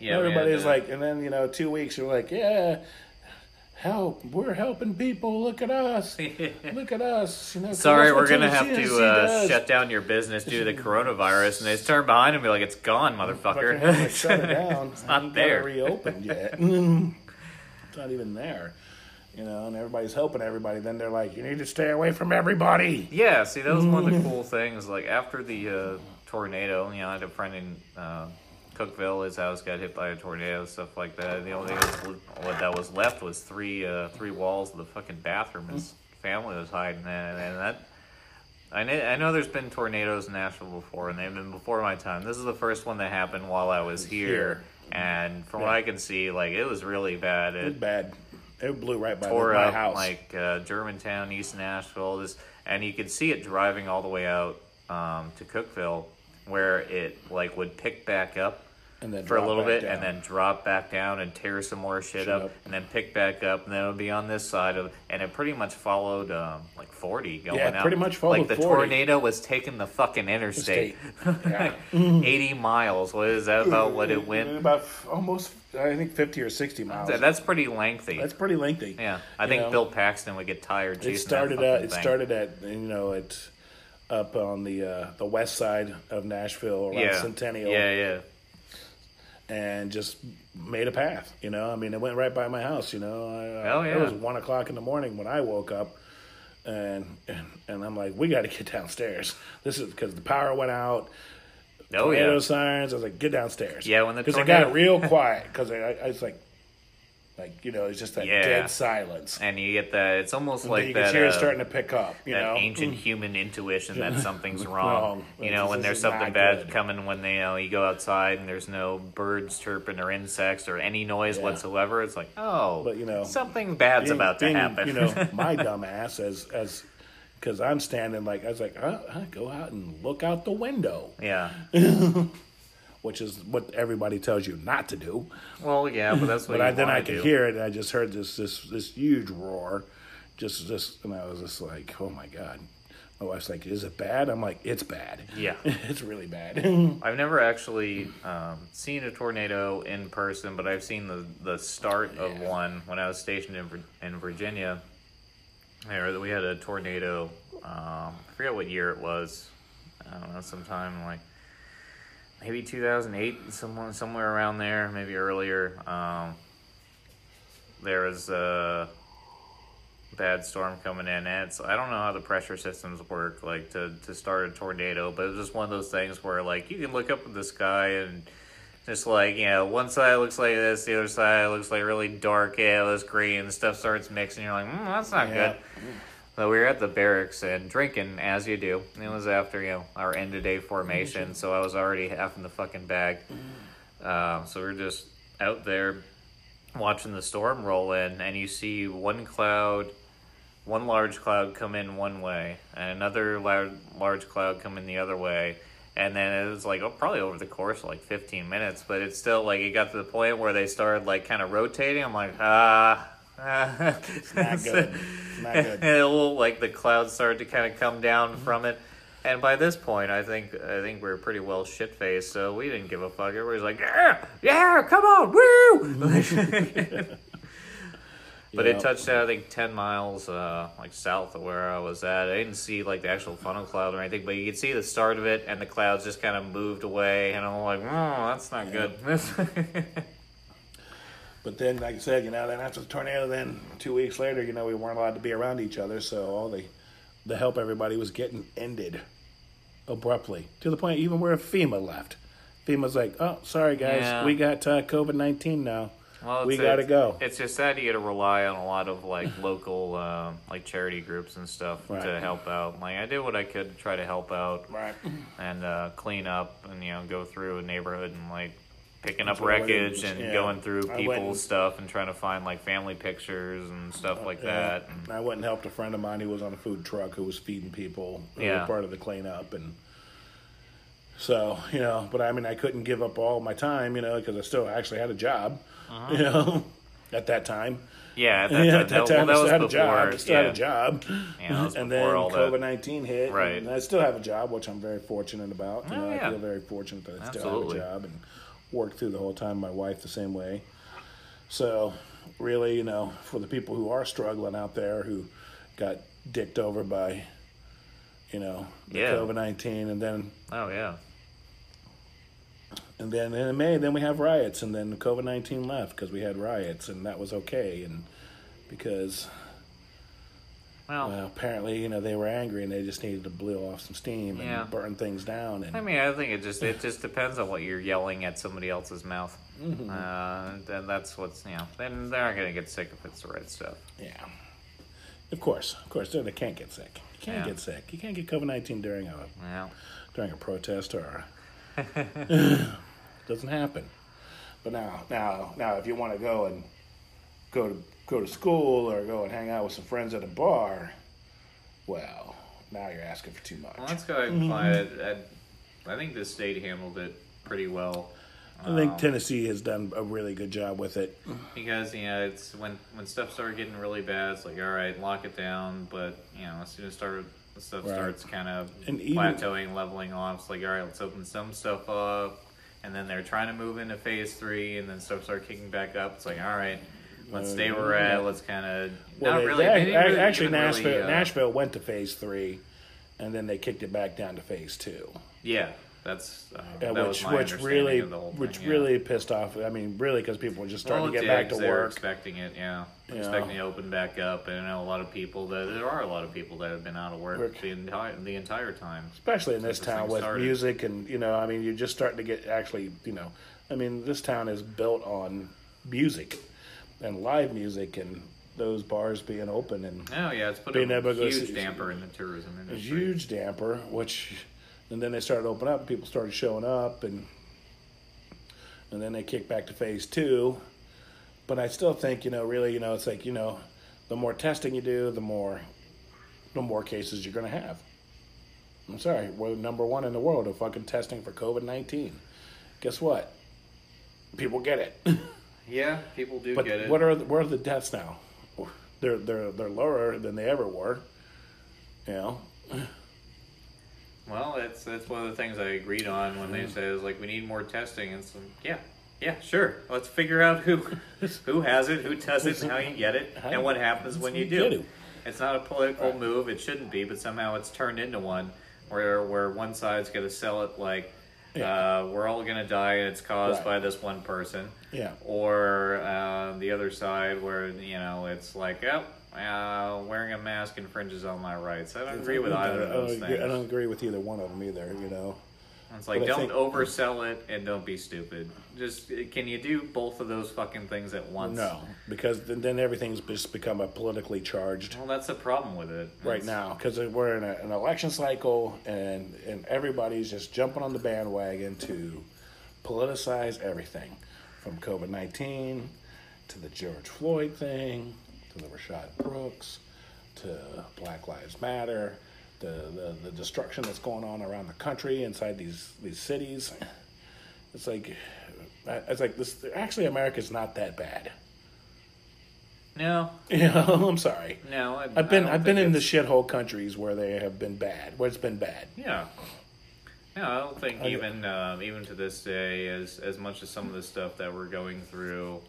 Yeah, Everybody's like, and then you know, two weeks you're like, yeah, help, we're helping people. Look at us, look at us. You know, Sorry, we're gonna have to uh, shut down your business due to the coronavirus, and they just turn behind and be like, "It's gone, motherfucker." shut it down. it's not there. reopened yet. it's not even there. You know, and everybody's helping everybody. Then they're like, you need to stay away from everybody. Yeah, see, that was one of the cool things. Like after the uh, tornado, you know, I had a friend in uh, Cookeville. His house got hit by a tornado, stuff like that. The only thing that was, that was left was three uh, three walls of the fucking bathroom. His family was hiding in, and that. I know, I know there's been tornadoes in Nashville before, and they've been before my time. This is the first one that happened while I was here, Here. and from what I can see, like it was really bad. It was bad. It blew right by tore my up house. like uh, Germantown, East Nashville, this, and you could see it driving all the way out um, to Cookeville, where it like would pick back up and then for a little bit, and then drop back down and tear some more shit, Shit up, up. and then pick back up, and then it would be on this side of, and it pretty much followed um, like forty going Yeah, out. pretty much followed like the 40. tornado was taking the fucking interstate, State. Yeah. eighty miles. What is that about? What it went? about f- almost, I think, fifty or sixty miles. That- That's pretty lengthy. That's pretty lengthy. yeah, I you think know. Bill Paxton would get tired. It started at it thing. started at you know at up on the uh, the west side of Nashville around yeah. Centennial, Yeah, yeah. And just made a path. You know, I mean, it went right by my house. You know, I, yeah. it was one o'clock in the morning when I woke up, and and, and I'm like, we got to get downstairs. This is because the power went out. Oh tornado yeah. sirens. I was like, get downstairs. Yeah, when the because it got real quiet because I, I was like, like you know, it's just that Yeah. dead silence. And you get that. It's almost like you that. can hear it uh, starting to pick up. You that know, ancient human intuition that something's wrong. Wrong. You know, This when is there's not something bad good. coming, when they, you know you go outside and there's no birds chirping or insects or any noise Yeah. whatsoever, it's like, oh, But, you know, something bad's being- about to being, happen. You know, my dumb ass as as because I'm standing like I was like, huh, huh, go out and look out the window, yeah. which is what everybody tells you not to do. Well, yeah, but that's what. But I, then I could do. hear it, and I just heard this this this huge roar, just just, and I was just like, oh my god. My wife's like, is it bad? I'm like, it's bad. Yeah. it's really bad. I've never actually um, seen a tornado in person, but I've seen the, the start of one when I was stationed in, in Virginia. There, we had a tornado. Um, I forget what year it was. I don't know, sometime like maybe 2008, somewhere somewhere around there, maybe earlier. Um, there was a bad storm coming in, and it's I don't know how the pressure systems work, like to to start a tornado, but it was just one of those things where like you can look up at the sky and just like you know, one side looks like this, the other side looks like really dark, yeah, this green, and stuff starts mixing. You're like, mm, that's not Yeah. good. So we were at the barracks and drinking as you do. It was after you know our end of day formation, so I was already half in the fucking bag. Uh, so we are just out there watching the storm roll in, and you see one cloud, one large cloud come in one way, and another large large cloud come in the other way, And then it was like oh, probably over the course of like 15 minutes, but it's still like it got to the point where they started like kind of rotating. I'm like, ah. It's not good. It's not and good. like the clouds started to kind of come down from it. And by this point, I think I think we are pretty well shit faced, so we didn't give a fuck. Everybody's like, "Yeah, yeah, come on, woo!" but Yeah. it touched out, I think, ten miles uh, like south of where I was at. I didn't see like the actual funnel cloud or anything, but you could see the start of it, and the clouds just kind of moved away, and I'm like, "Oh, that's not good." But then, like I said, you know, then after the tornado, then two weeks later, you know, we weren't allowed to be around each other, so all the the help everybody was getting ended abruptly to the point even where FEMA left. FEMA's like, "Oh, sorry guys, Yeah. we got uh, COVID nineteen now. Well, we gotta go." It's just sad you got to rely on a lot of like local, uh, like charity groups and stuff Right. to help out. Like I did what I could to try to help out Right. and uh, clean up and you know go through a neighborhood and like picking up I wreckage and Yeah. going through people's stuff and trying to find like family pictures and stuff uh, like that. And, I went and helped a friend of mine who was on a food truck who was feeding people Yeah. part of the cleanup and so you know but i mean i couldn't give up all my time you know because i still actually had a job uh-huh. you know at that time yeah, at that yeah, time, at that that, time well, I that still had a job. I still yeah. had a job. Yeah, and then. COVID nineteen hit. Right. And I still have a job, which I'm very fortunate about. You Oh, know, yeah. I feel very fortunate that I still Absolutely. have a job and worked through the whole time. My wife the same way. So, really, you know, for the people who are struggling out there who got dicked over by, you know, the Yeah. COVID nineteen, and then Oh yeah. and then in May, then we have riots, and then COVID nineteen left because we had riots, and that was okay, and because Well, Well, apparently, you know, they were angry and they just needed to blow off some steam and Yeah. burn things down. And I mean, I think it just it just depends on what you're yelling at somebody else's mouth. Mm-hmm. Uh, and that's what's you know. Then they're not gonna get sick if it's the right stuff. yeah, of course, of course, they they can't get sick. You can't Yeah. get sick. You can't get COVID nineteen during a Yeah. during a protest or a, doesn't happen. But now, now, now, if you want to go and go to go to school or go and hang out with some friends at a bar, well, now you're asking for too much. Well, that's good. Mm-hmm. I, I, I think the state handled it pretty well. I think Um, Tennessee has done a really good job with it. because you know it's when when stuff started getting really bad, it's like all right, lock it down. But you know, as soon as start the stuff Right. starts kind of And even- plateauing, leveling off, it's like all right, let's open some stuff up. And then they're trying to move into phase three, and then stuff start kicking back up. It's like all right, let's stay where we're at. Let's kind of Well, not they- really. they- they really actually, Nashville, really, uh, Nashville went to phase three, and then they kicked it back down to phase two, Yeah, that's uh, uh, that which which really whole which yeah. really pissed off. I mean, really, because people were just starting well, to get it back to they were work. expecting it, yeah. Yeah. Expecting to open back up, and I know a lot of people that there are a lot of people that have been out of work, Work. the entire the entire time. especially in this town with started. music and you know i mean you're just starting to get actually you know i mean this town is built on music and live music and those bars being open and Oh yeah, it's put Being a able to huge damper in the tourism a industry. huge damper which and then they started to open up people started showing up and and then they kicked back to phase two. But i still think you know really you know it's like you know the more testing you do the more the more cases you're going to have. I'm sorry we're number one in the world of fucking testing for covid-19 guess what? People get it Yeah, people do but get it. what are the, where are the deaths now they're they're they're lower than they ever were you know well, that's that's one of the things I agreed on when they said is like we need more testing. And so yeah, yeah, sure. Let's figure out who who has it, who does it, and how you get it, and what happens when you do. It's not a political move. It shouldn't be, but somehow it's turned into one where where one side's going to sell it like. Uh, we're all gonna die, and it's caused Right. by this one person. Yeah. Or uh, the other side, where you know it's like, oh, uh, wearing a mask infringes on my rights. I don't agree with either of those things. I don't agree with either one of them either. You know, It's like But don't think- oversell it and don't be stupid. Just can you do both of those fucking things at once? no, because then, then everything's just become a politically charged Well, that's the problem with it. right It's- now because we're in a, an election cycle and and everybody's just jumping on the bandwagon to politicize everything from COVID nineteen to the George Floyd thing to the Rayshard Brooks to Black Lives Matter the, the the destruction that's going on around the country inside these these cities. It's like it's like this. Actually, America's not that bad. No, You know, I'm sorry. no. I, I've been I've been in the shithole countries where they have been bad, where it's been bad. Yeah. No, I don't think I- even uh, even to this day, as as much as some of the stuff that we're going through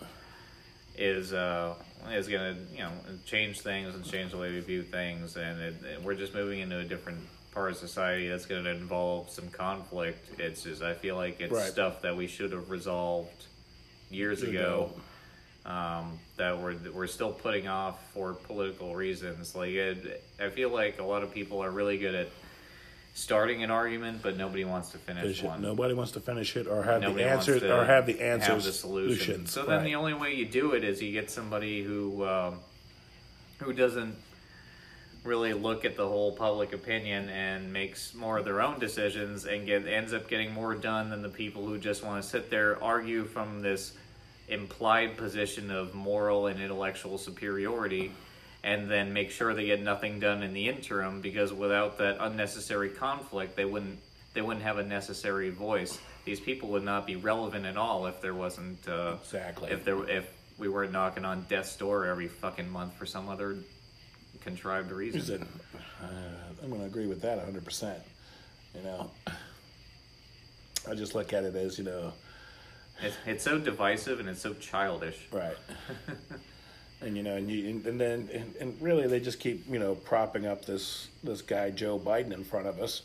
is uh, is gonna you know change things and change the way we view things, and it, and we're just moving into a different part of society that's going to involve some conflict. It's just I feel like it's Right. stuff that we should have resolved years ago. Um, that we're we're still putting off for political reasons. Like it, I feel like a lot of people are really good at starting an argument, but nobody wants to finish one. Nobody wants to finish it or have Nobody the answers or have the answers have the solution. solutions. So then Right. the only way you do it is you get somebody who um, who doesn't really look at the whole public opinion and makes more of their own decisions and get ends up getting more done than the people who just want to sit there argue from this implied position of moral and intellectual superiority and then make sure they get nothing done in the interim because without that unnecessary conflict they wouldn't they wouldn't have a necessary voice these people would not be relevant at all if there wasn't uh, Exactly. if there if we weren't knocking on death's door every fucking month for some other contrived reason uh, I'm going to agree with that 100%. You know, I just look at it as, you know, It's, it's so divisive and it's so childish. right. and, you know, and, you, and then, and, and really they just keep, you know, propping up this, this guy, Joe Biden, in front of us.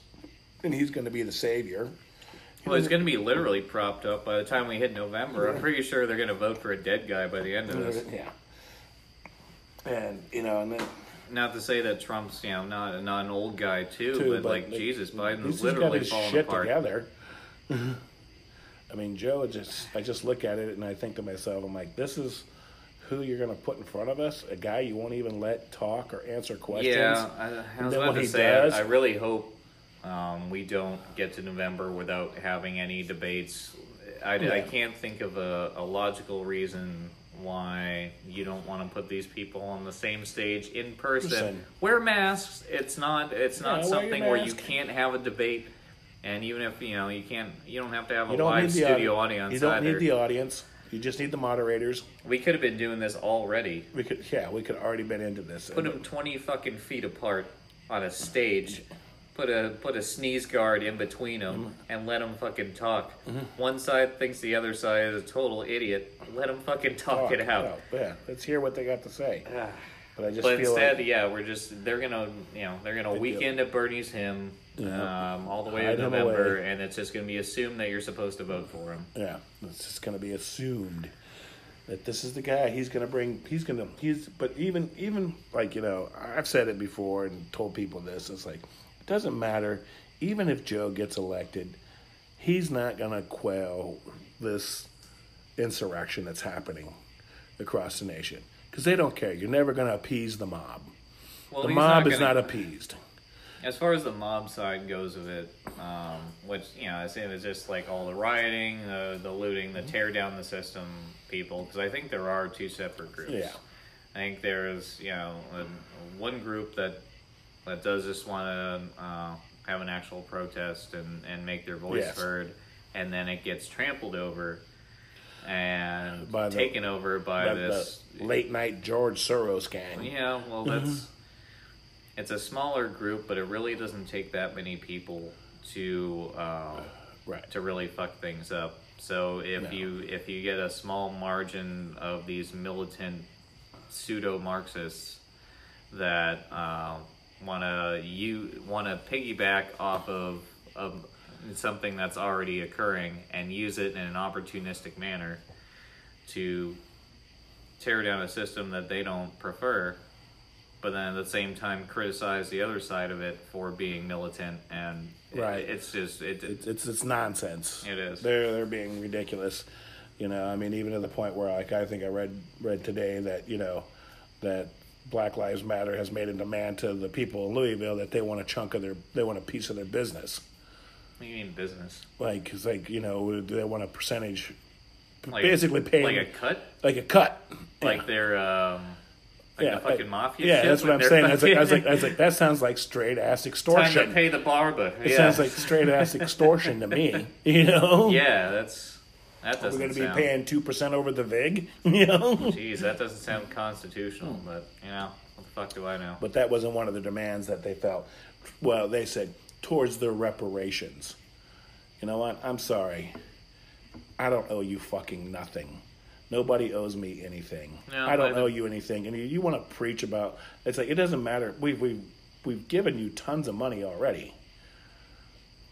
And he's going to be the savior. Well, he's going to be literally propped up by the time we hit November. I'm pretty sure they're going to vote for a dead guy by the end of this. Yeah. And, you know, and then Not to say that Trump's, you know, not not an old guy too, too, but, like like, Jesus, at Biden's he's got literally his falling shit apart. together. I mean, Joe just I just look at it and I think to myself, I'm like, this is who you're going to put in front of us, a guy you won't even let talk or answer questions. Yeah, I, I was about to say, does- I, really hope um, we don't get to November without having any debates. I, I can't think of a, a logical reason why you don't want to put these people on the same stage in person. Listen. Wear masks. It's not. It's Yeah, not something where you can't have a debate. And even if you know you can't, you don't have to have a live studio audi- audience You don't either. need the audience. You just need the moderators. we could have been doing this already. We could, yeah, we could already been into this. Put them twenty fucking feet apart on a stage. Put a put a sneeze guard in between them Mm-hmm. and let them fucking talk. One side thinks the other side is a total idiot. Let them fucking talk Oh, it out. yeah, yeah, let's hear what they got to say. But I just But feel instead, like yeah, we're just they're gonna you know they're gonna weekend at Bernie's him Yeah. um, all the way Hide to 'em November, away. and it's just gonna be assumed that you're supposed to vote for him. Yeah, it's just going to be assumed that this is the guy. He's going to bring. He's going to. He's. But even even like you know, I've said it before and told people this. It's like it doesn't matter. Even if Joe gets elected, he's not going to quell this insurrection that's happening across the nation because they don't care. You're never going to appease the mob. Well, the mob is gonna- not appeased. As far as the mob side goes of it, um, which you know, I say it's just like all the rioting, uh, the looting, the tear down the system people, because I think there are two separate groups. Yeah. I think there's you know a, one group that that does just want to uh, have an actual protest and and make their voice Yes. heard, and then it gets trampled over and By the- taken over by But this the late night George Soros gang. yeah, well, that's it's a smaller group, but it really doesn't take that many people to uh, Right. to really fuck things up. So if No. you if you get a small margin of these militant pseudo Marxists that uh, want to you want to piggyback off of of something that's already occurring and use it in an opportunistic manner to tear down a system that they don't prefer, but then at the same time criticize the other side of it for being militant and it- Right. it's just it, It's it's, it's nonsense. It is. They're they're being ridiculous. You know, I mean, even to the point where like I think I read read today that you know that Black Lives Matter has made a demand to the people in Louisville that they want a chunk of their they want a piece of their business. what do you mean business Like it's like you know they want a percentage, like basically paying like a cut like a cut. like Yeah. they're um Like yeah, fucking mafia. Yeah, that's what I'm saying. I was, like, I was like, I was like, that sounds like straight ass Time to extortion. pay the barber. It sounds like straight ass extortion to me. You know? Yeah, that's that doesn't. We're going to be sound. paying two percent over the vig. You know? Jeez, that doesn't sound constitutional, but you know, what the fuck do I know? But that wasn't one of the demands that they felt. Well, they said towards their reparations. You know what? I'm sorry. I don't owe you fucking nothing. Nobody owes me anything. No, I don't I owe you anything. And you, you want to preach about it's like it doesn't matter. We've we've we've given you tons of money already.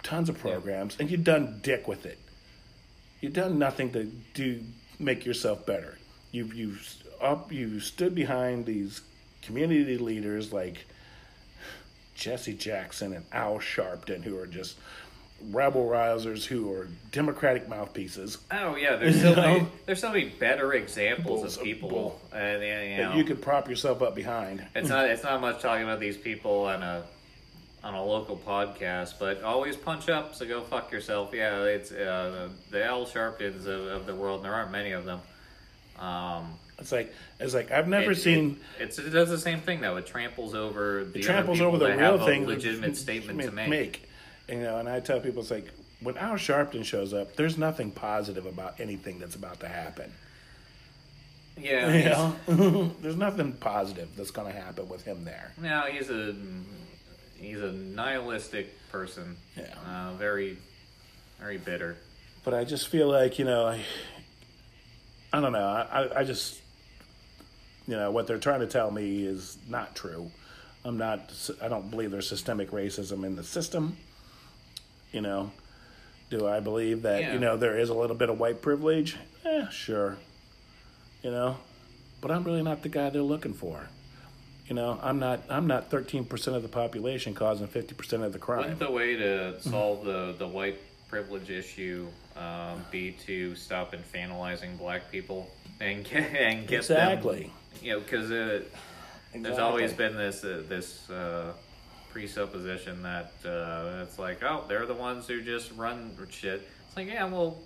Tons of programs, and you've done dick with it. You've done nothing to do make yourself better. You've you've up you stood behind these community leaders like Jesse Jackson and Al Sharpton, who are just rebel rousers, who are Democratic mouthpieces. Oh yeah, there's so You many. There's so many better examples Bulls of of people, bull. and you that you could prop yourself up behind. it's not it's not much talking about these people on a on a local podcast, but always punch up. So go fuck yourself. Yeah, it's uh, the Al Sharptons of, of the world. And there aren't many of them. Um, It's like it's like I've never it, seen. it, it's, it does the same thing though. It tramples over the it tramples other over the real thing. Legitimate statement f- to make. You know, and I tell people it's like when Al Sharpton shows up, there's nothing positive about anything that's about to happen. Yeah, You know, there's nothing positive that's going to happen with him there. No, he's a he's a nihilistic person. Yeah. Uh, very, very bitter. but I just feel like you know, I, I don't know. I, I- I just, you know, what they're trying to tell me is not true. I'm not. I don't believe there's systemic racism in the system. You know, do I believe that Yeah. you know there is a little bit of white privilege? Eh, sure. You know, but I'm really not the guy they're looking for. You know, I'm not. I'm not 13 percent of the population causing 50 percent of the crime. Wouldn't the way to solve the the white privilege issue um, be to stop infantilizing black people and get and get exactly. them? You know, because uh, there's always been this uh, this uh, presupposition that uh, it's like, oh, they're the ones who just run shit. It's like, yeah, well,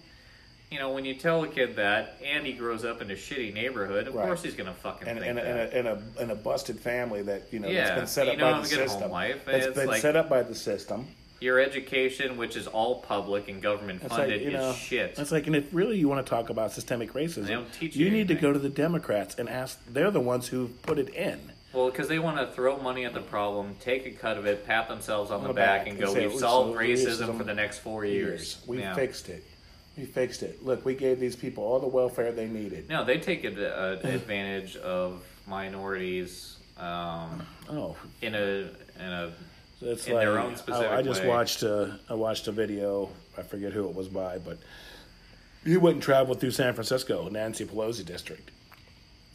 you know, when you tell a kid that and he grows up in a shitty neighborhood, of Right. course he's gonna fucking and, think and, that. and, a, and, a, and a busted family that you know Yeah, that's been set you up don't by the a good home system. life, That's it's been like- set up by the system. Your education, which is all public and government It's funded, like you know, is shit. it's like, and if really you want to talk about systemic racism, They don't teach you you need to go to the Democrats and ask. They're the ones who put it in. Well, because they want to throw money at the problem, take a cut of it, pat themselves on, the, the back, back and and go, "We've solved racism, racism for the next four years." We Yeah. fixed it. We fixed it. Look, we gave these people all the welfare they needed. No, they take ad- uh, advantage of minorities um, Oh, in a in a it's In like their own specific I, I just way. watched a I watched a video. I forget who it was by, but he went and traveled through San Francisco, Nancy Pelosi district.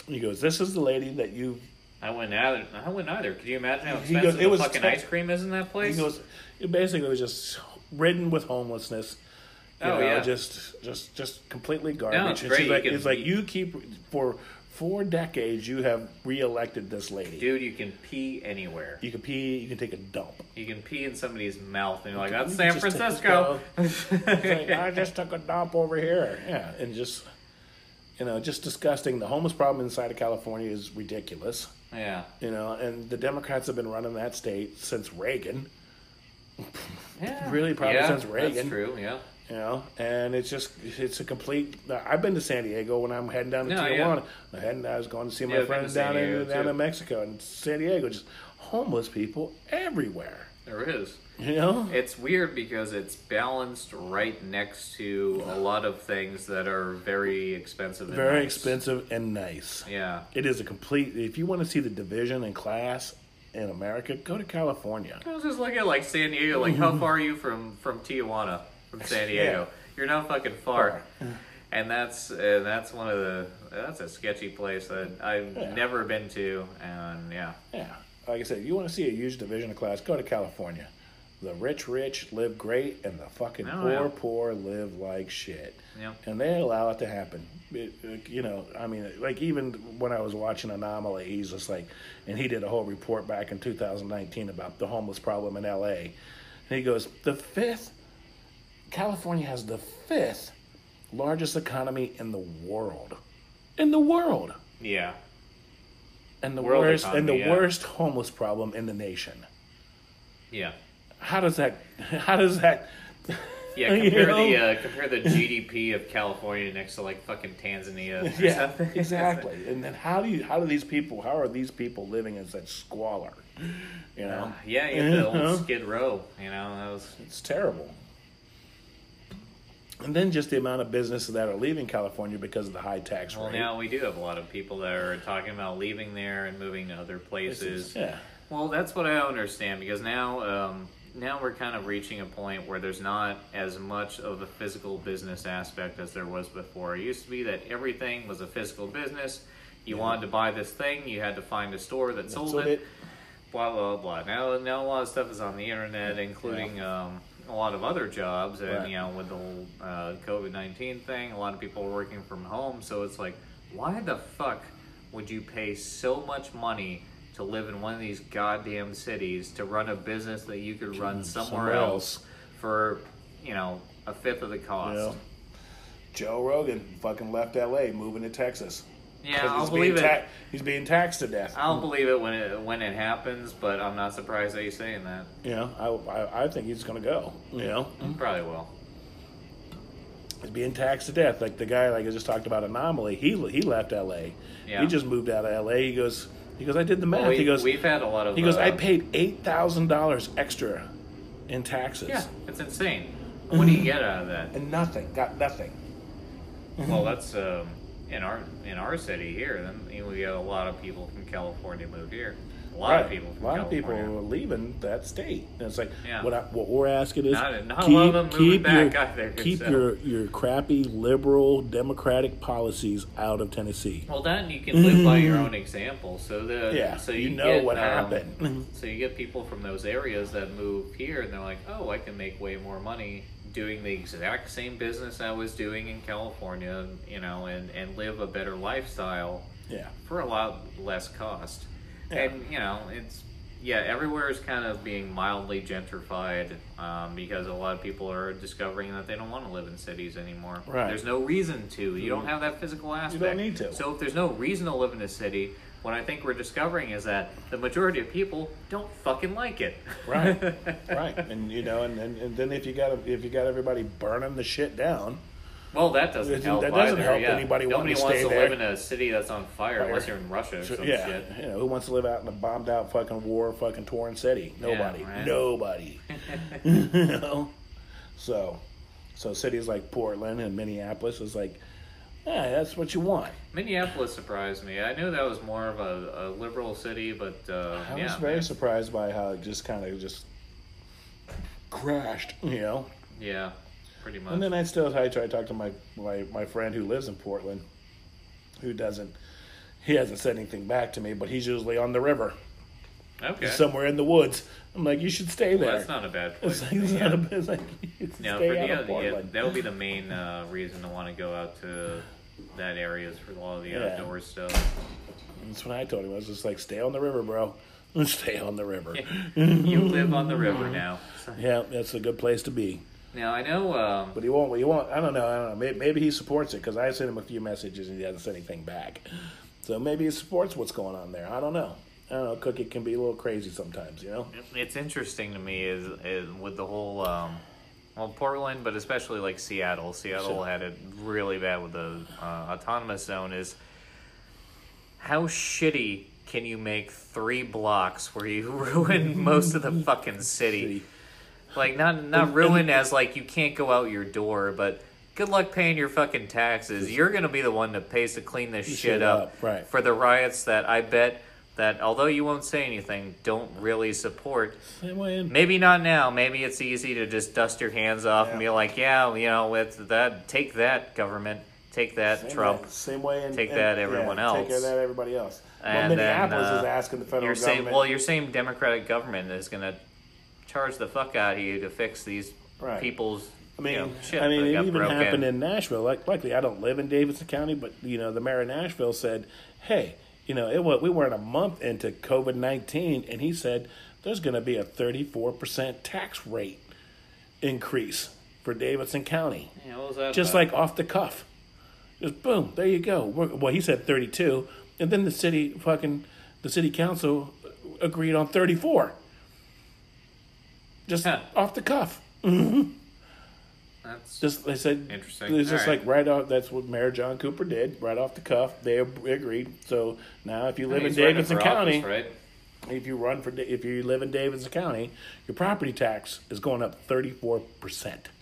He goes, "This is the lady that you I wouldn't either. I wouldn't either. Could you imagine how He expensive goes, "It the was fucking ice cream is in that place? He goes, it basically was just ridden with homelessness. You Oh, know, yeah. just just just completely garbage. It's and great. You like, can- it's like you keep for four decades you have reelected this lady. Dude, you can pee anywhere. You can pee, you can take a dump. You can pee in somebody's mouth, and you're like, "That's San just take Francisco." It's like, I just took a dump over here. Yeah, and just you know, just disgusting. The homeless problem inside of California is ridiculous. Yeah, You know, and the Democrats have been running that state since Reagan. yeah, Really, probably yeah, since Reagan. That's true. Yeah. You know, and it's just it's a complete. I've been to San Diego when I'm heading down to No, Tijuana. I'm heading, I was going to see my I've friends down in down in Mexico and San Diego. Just homeless people everywhere. There is. You know, It's weird because it's balanced right next to a lot of things that are very expensive. And very nice. expensive and nice. Yeah. It is a complete. If you want to see the division in class in America, go to California. I was just looking at like San Diego. Like, how far are you from from Tijuana, from San Diego? You're not fucking far. And that's and that's one of the that's a sketchy place that I've Yeah. never been to. And yeah, Yeah, like I said, if you want to see a huge division of class, go to California. The rich, rich live great, and the fucking Oh, poor, yeah. poor live like shit. Yep. And they allow it to happen. It, it- you know, I mean, like even when I was watching Anomaly, he's just like, and he did a whole report back in 2019 about the homeless problem in LA. And he goes, the fifth, California has the fifth largest economy in the world. In the world. yeah, and the World worst and the yeah. worst homeless problem in the nation. Yeah. How does that? How does that? Yeah, You compare know? the uh, compare the GDP of California next to like fucking Tanzania. Yeah, something. exactly. And then how do you? How do these people? How are these people living in such squalor? You know, yeah, you the Uh-huh. old Skid Row. You know, that was it's terrible. And then just the amount of businesses that are leaving California because of the high tax well. rate. Now we do have a lot of people that are talking about leaving there and moving to other places. yeah, Well, that's what I don't understand because now, um, now we're kind of reaching a point where there's not as much of a physical business aspect as there was before. It used to be that everything was a physical business. You wanted to buy this thing, you had to find a store that sold sold it. it. Blah blah blah. Now, now a lot of stuff is on the internet, including um, a lot of other jobs, and Right. you know, with the whole uh, COVID nineteen thing, a lot of people are working from home. So it's like, why the fuck would you pay so much money to live in one of these goddamn cities to run a business that you could run mm, somewhere, somewhere else, else. for, you know, a fifth of the cost? Know, Joe Rogan fucking left L.A. moving to Texas. Yeah, I'll he's believe being it. he's being taxed to death. I'll believe it when it when it happens, but I'm not surprised that you're saying that. know, I, I, I think he's going to go. You know, Probably will. he's being taxed to death. Like the guy, like I just talked about, anomaly. He he left L.A. Yeah. He just moved out of L.A. He goes, he goes. I did the math. Well, we, he goes, we've had a lot of. he goes. uh, I paid eight thousand dollars extra in taxes. Yeah, it's insane. What do you get out of that? and nothing. Got nothing. Well, that's um, in our in our city here. Then we get a lot of people from California move here. A lot of people. From a lot of people are leaving that state. And it's like Yeah. what I, what we're asking is Not- not a lot of them moving back either, keep stuff. your your crappy liberal democratic policies out of Tennessee. Well, then you can live by your own example. So the Yeah, so you you, know get, what um, happened. So you get people from those areas that move here, and they're like, "Oh, I can make way more money doing the exact same business I was doing in California, you know, and and live a better lifestyle Yeah. for a lot less cost." Yeah. And you know, it's yeah, everywhere is kind of being mildly gentrified um, because a lot of people are discovering that they don't want to live in cities anymore. Right. There's no reason to. You don't have that physical aspect. You don't need to. So if there's no reason to live in a city, what I think we're discovering is that the majority of people don't fucking like it. Right. right. And you know, and, and, and then if you got if you got everybody burning the shit down, well, that doesn't That help. doesn't either, help yeah. anybody Nobody to wants to there. live in a city that's on fire, unless you're in Russia or so, some yeah, shit. you know, who wants to live out in a bombed out fucking war fucking torn city? Nobody. right. Nobody. you know. So, so cities like Portland and Minneapolis is like, yeah, that's what you want. Minneapolis surprised me. I knew that was more of a, a liberal city, but uh, I yeah, was very surprised by how it just kind of just crashed, you know. yeah, pretty much. And then I still I try to talk to my, my my friend who lives in Portland, who doesn't. He hasn't said anything back to me, but he's usually on the river, okay, somewhere in the woods. I'm like, you should stay well, there. that's not a bad It's place. like, it's yeah. not a, it's like you No, stay for the other, yeah, that would be the main uh, reason to want to go out to that area is for a lot of the Yeah. outdoor stuff. That's what I told him. I was just like, stay on the river, bro. Stay on the river. you live on the river now. Yeah, that's a good place to be. Now I know. Um, But he won't. He won't. I don't know. I don't know. Maybe, maybe he supports it because I sent him a few messages and he hasn't sent anything back. So maybe he supports what's going on there. I don't know. I don't know. Cookie can be a little crazy sometimes, you know. it's interesting to me is, is with the whole um, well Portland, but especially like Seattle. Seattle Sure. had it really bad with the uh, autonomous zone. Is how shitty can you make three blocks where you ruin most of the fucking city? City. Like not not ruin as like you can't go out your door, but good luck paying your fucking taxes. You're gonna be the one that pays to clean this shit, shit up, up, right. for the riots that I bet that although you won't say anything, don't really support. Same Maybe not now. Maybe it's easy to just dust your hands off and be like, yeah, you know, with that, take that government, take that same Trump. Way, same way Take that, everyone yeah, Take else. that, everybody else. well, And then, uh, is asking the federal You're saying, government. well, your same Democratic government is going to charge the fuck out of you to fix these Right. people's I mean, you know, shit I mean, it even broken. happened in Nashville. Like, likely, I don't live in Davidson County, but you know, the mayor of Nashville said, "Hey, you know, it was, we weren't a month into COVID nineteen, and he said there's going to be a thirty four percent tax rate increase for Davidson County, Yeah, what was that just about? like off the cuff. Just boom, there you go. We're, well, he said thirty two, and then the city fucking the city council agreed on 34. Just Huh. off the cuff. Mm-hmm. That's Just they said Interesting. It's just All right. like right off. That's what Mayor John Cooper did, right off the cuff. They agreed. So now, if you live in He's running Davidson County, office, right? if you run for, if you live in Davidson County, your property tax is going up 34 percent.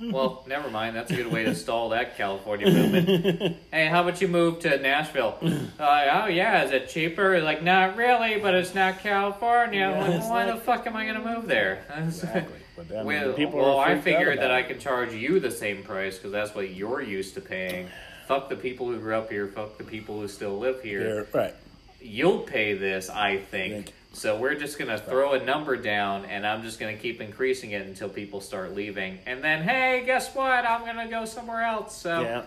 Well, never mind. That's a good way to stall that California movement. hey, how about you move to Nashville? Uh, oh yeah, is it cheaper? Like, not really, but it's not California. Yeah, Like, why like- the fuck am I gonna move there? Exactly. But mean, well, people well, I figured that about I it. could charge you the same price because that's what you're used to paying. Fuck the people who grew up here. Fuck the people who still live here. They're- right. You'll pay this, I think. So we're just gonna throw a number down, and I'm just gonna keep increasing it until people start leaving. And then, hey, guess what? I'm gonna go somewhere else. So Yeah.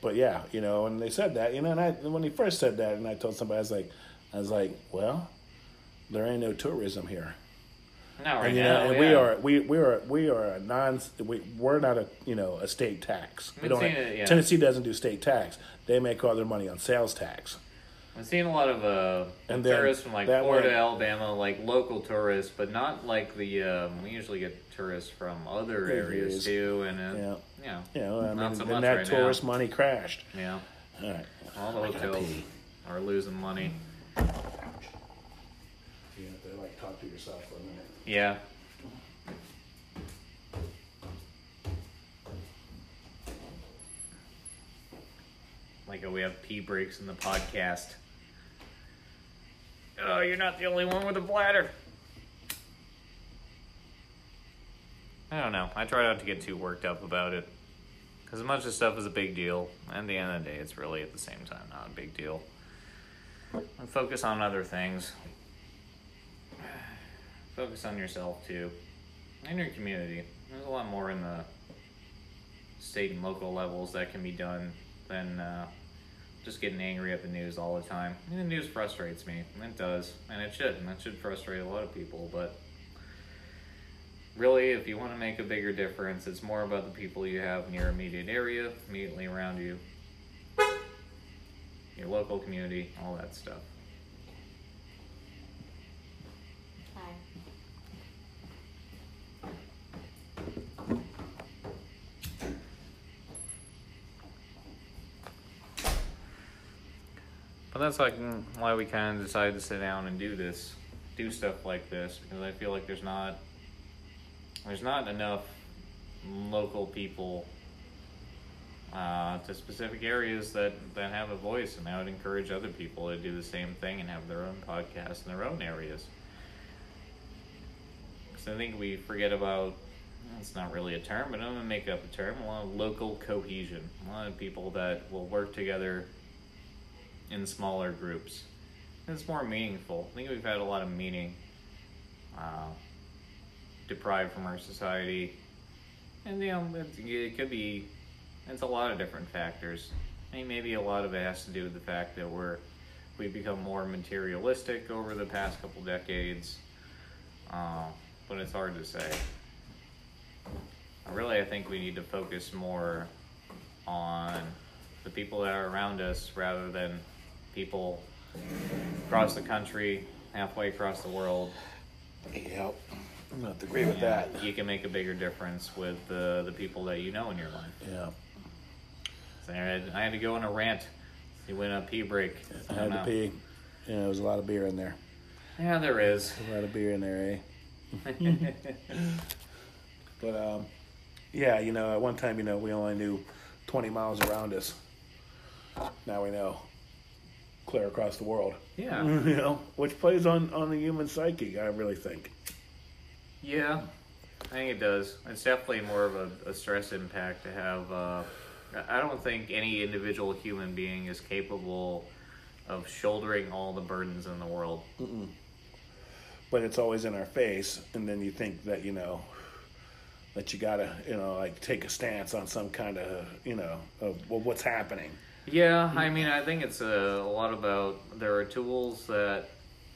But yeah, you know, and they said that, you know, and I when he first said that, and I told somebody, I was like, I was like, well, there ain't no tourism here. not right and, you now. know, and we are we we are we are a non we, we're not a you know a state tax. We don't. it, yeah. Tennessee doesn't do state tax. They make all their money on sales tax. I'm seeing a lot of uh, And tourists from like Florida, way- Alabama, like local tourists, but not like the. Um, we usually get tourists from other Other areas areas. too, and uh, Yeah. you know, You know, I mean, Not so then much that right tourist now. money crashed. yeah, All right. all the hotels are losing money. You have to like talk to yourself for a minute. Yeah. Like we have pee breaks in the podcast. Oh, you're not the only one with a bladder. I don't know. I try not to get too worked up about it. Because as much as stuff is a big deal, at the end of the day, it's really at the same time not a big deal. And focus on other things. Focus on yourself too, and your community. There's a lot more in the state and local levels that can be done than uh, just getting angry at the news all the time. I mean, the news frustrates me. It does, and it should, and that should frustrate a lot of people. But really, if you want to make a bigger difference, it's more about the people you have in your immediate area, immediately around you, your local community, all that stuff. Hi. But that's like mm, why we kind of decided to sit down and do this, do stuff like this, because I feel like there's not, there's not enough local people uh, to specific areas that that have a voice, and I would encourage other people to do the same thing and have their own podcasts in their own areas. Because I think we forget about. It's not really a term, but I'm gonna make up a term. A lot of local cohesion. A lot of people that will work together in smaller groups. It's more meaningful. I think we've had a lot of meaning uh, deprived from our society, and you know it, it could be. It's a lot of different factors. I mean, maybe a lot of it has to do with the fact that we're we've become more materialistic over the past couple decades, uh, but it's hard to say. Really, I think we need to focus more on the people that are around us rather than people across the country, halfway across the world. Yep. I'm gonna have to agree with that. You can make a bigger difference with the the people that you know in your life. Yeah. So I, had, I had to go on a rant. You went on a pee break. I I had don't to pee. Yeah, there was a lot of beer in there. Yeah, there is. A lot of beer in there, eh? But um, yeah, you know, at one time, you know, we only knew 20 miles around us. Now we know clear across the world. yeah. you know, which plays on on the human psyche. I really think. Yeah, I think it does. It's definitely more of a, a stress impact to have. Uh, I don't think any individual human being is capable of shouldering all the burdens in the world. But it's always in our face, and then you think that you know that you gotta, you know, like take a stance on some kind of, you know, of well, what's happening. Yeah, I mean, I think it's a, a lot about there are tools that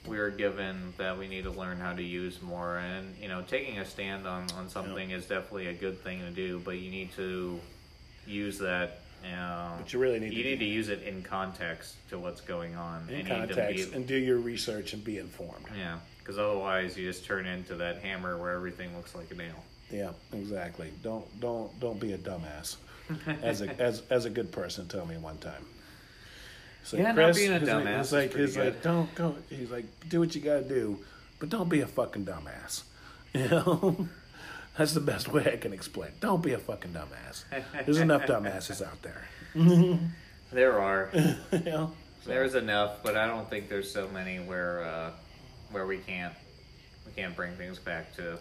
we are given that we need to learn how to use more, and you know, taking a stand on on something is definitely a good thing to do, but you need to use that Yeah. But you really need you to need to use it in context to what's going on. in and you need to context be- and do your research and be informed. yeah, because otherwise you just turn into that hammer where everything looks like a nail. Yeah, exactly. Don't don't don't be a dumbass. As a as as a good person told me one time. He's Yeah, not being a he's like- dumbass He's like, he's like, don't go. He's like, do what you gotta do, but don't be a fucking dumbass. You know, that's the best way I can explain. Don't be a fucking dumbass. There's enough dumbasses out there. There are. you know, So- There's enough, but I don't think there's so many where uh, where we can't we can't bring things back to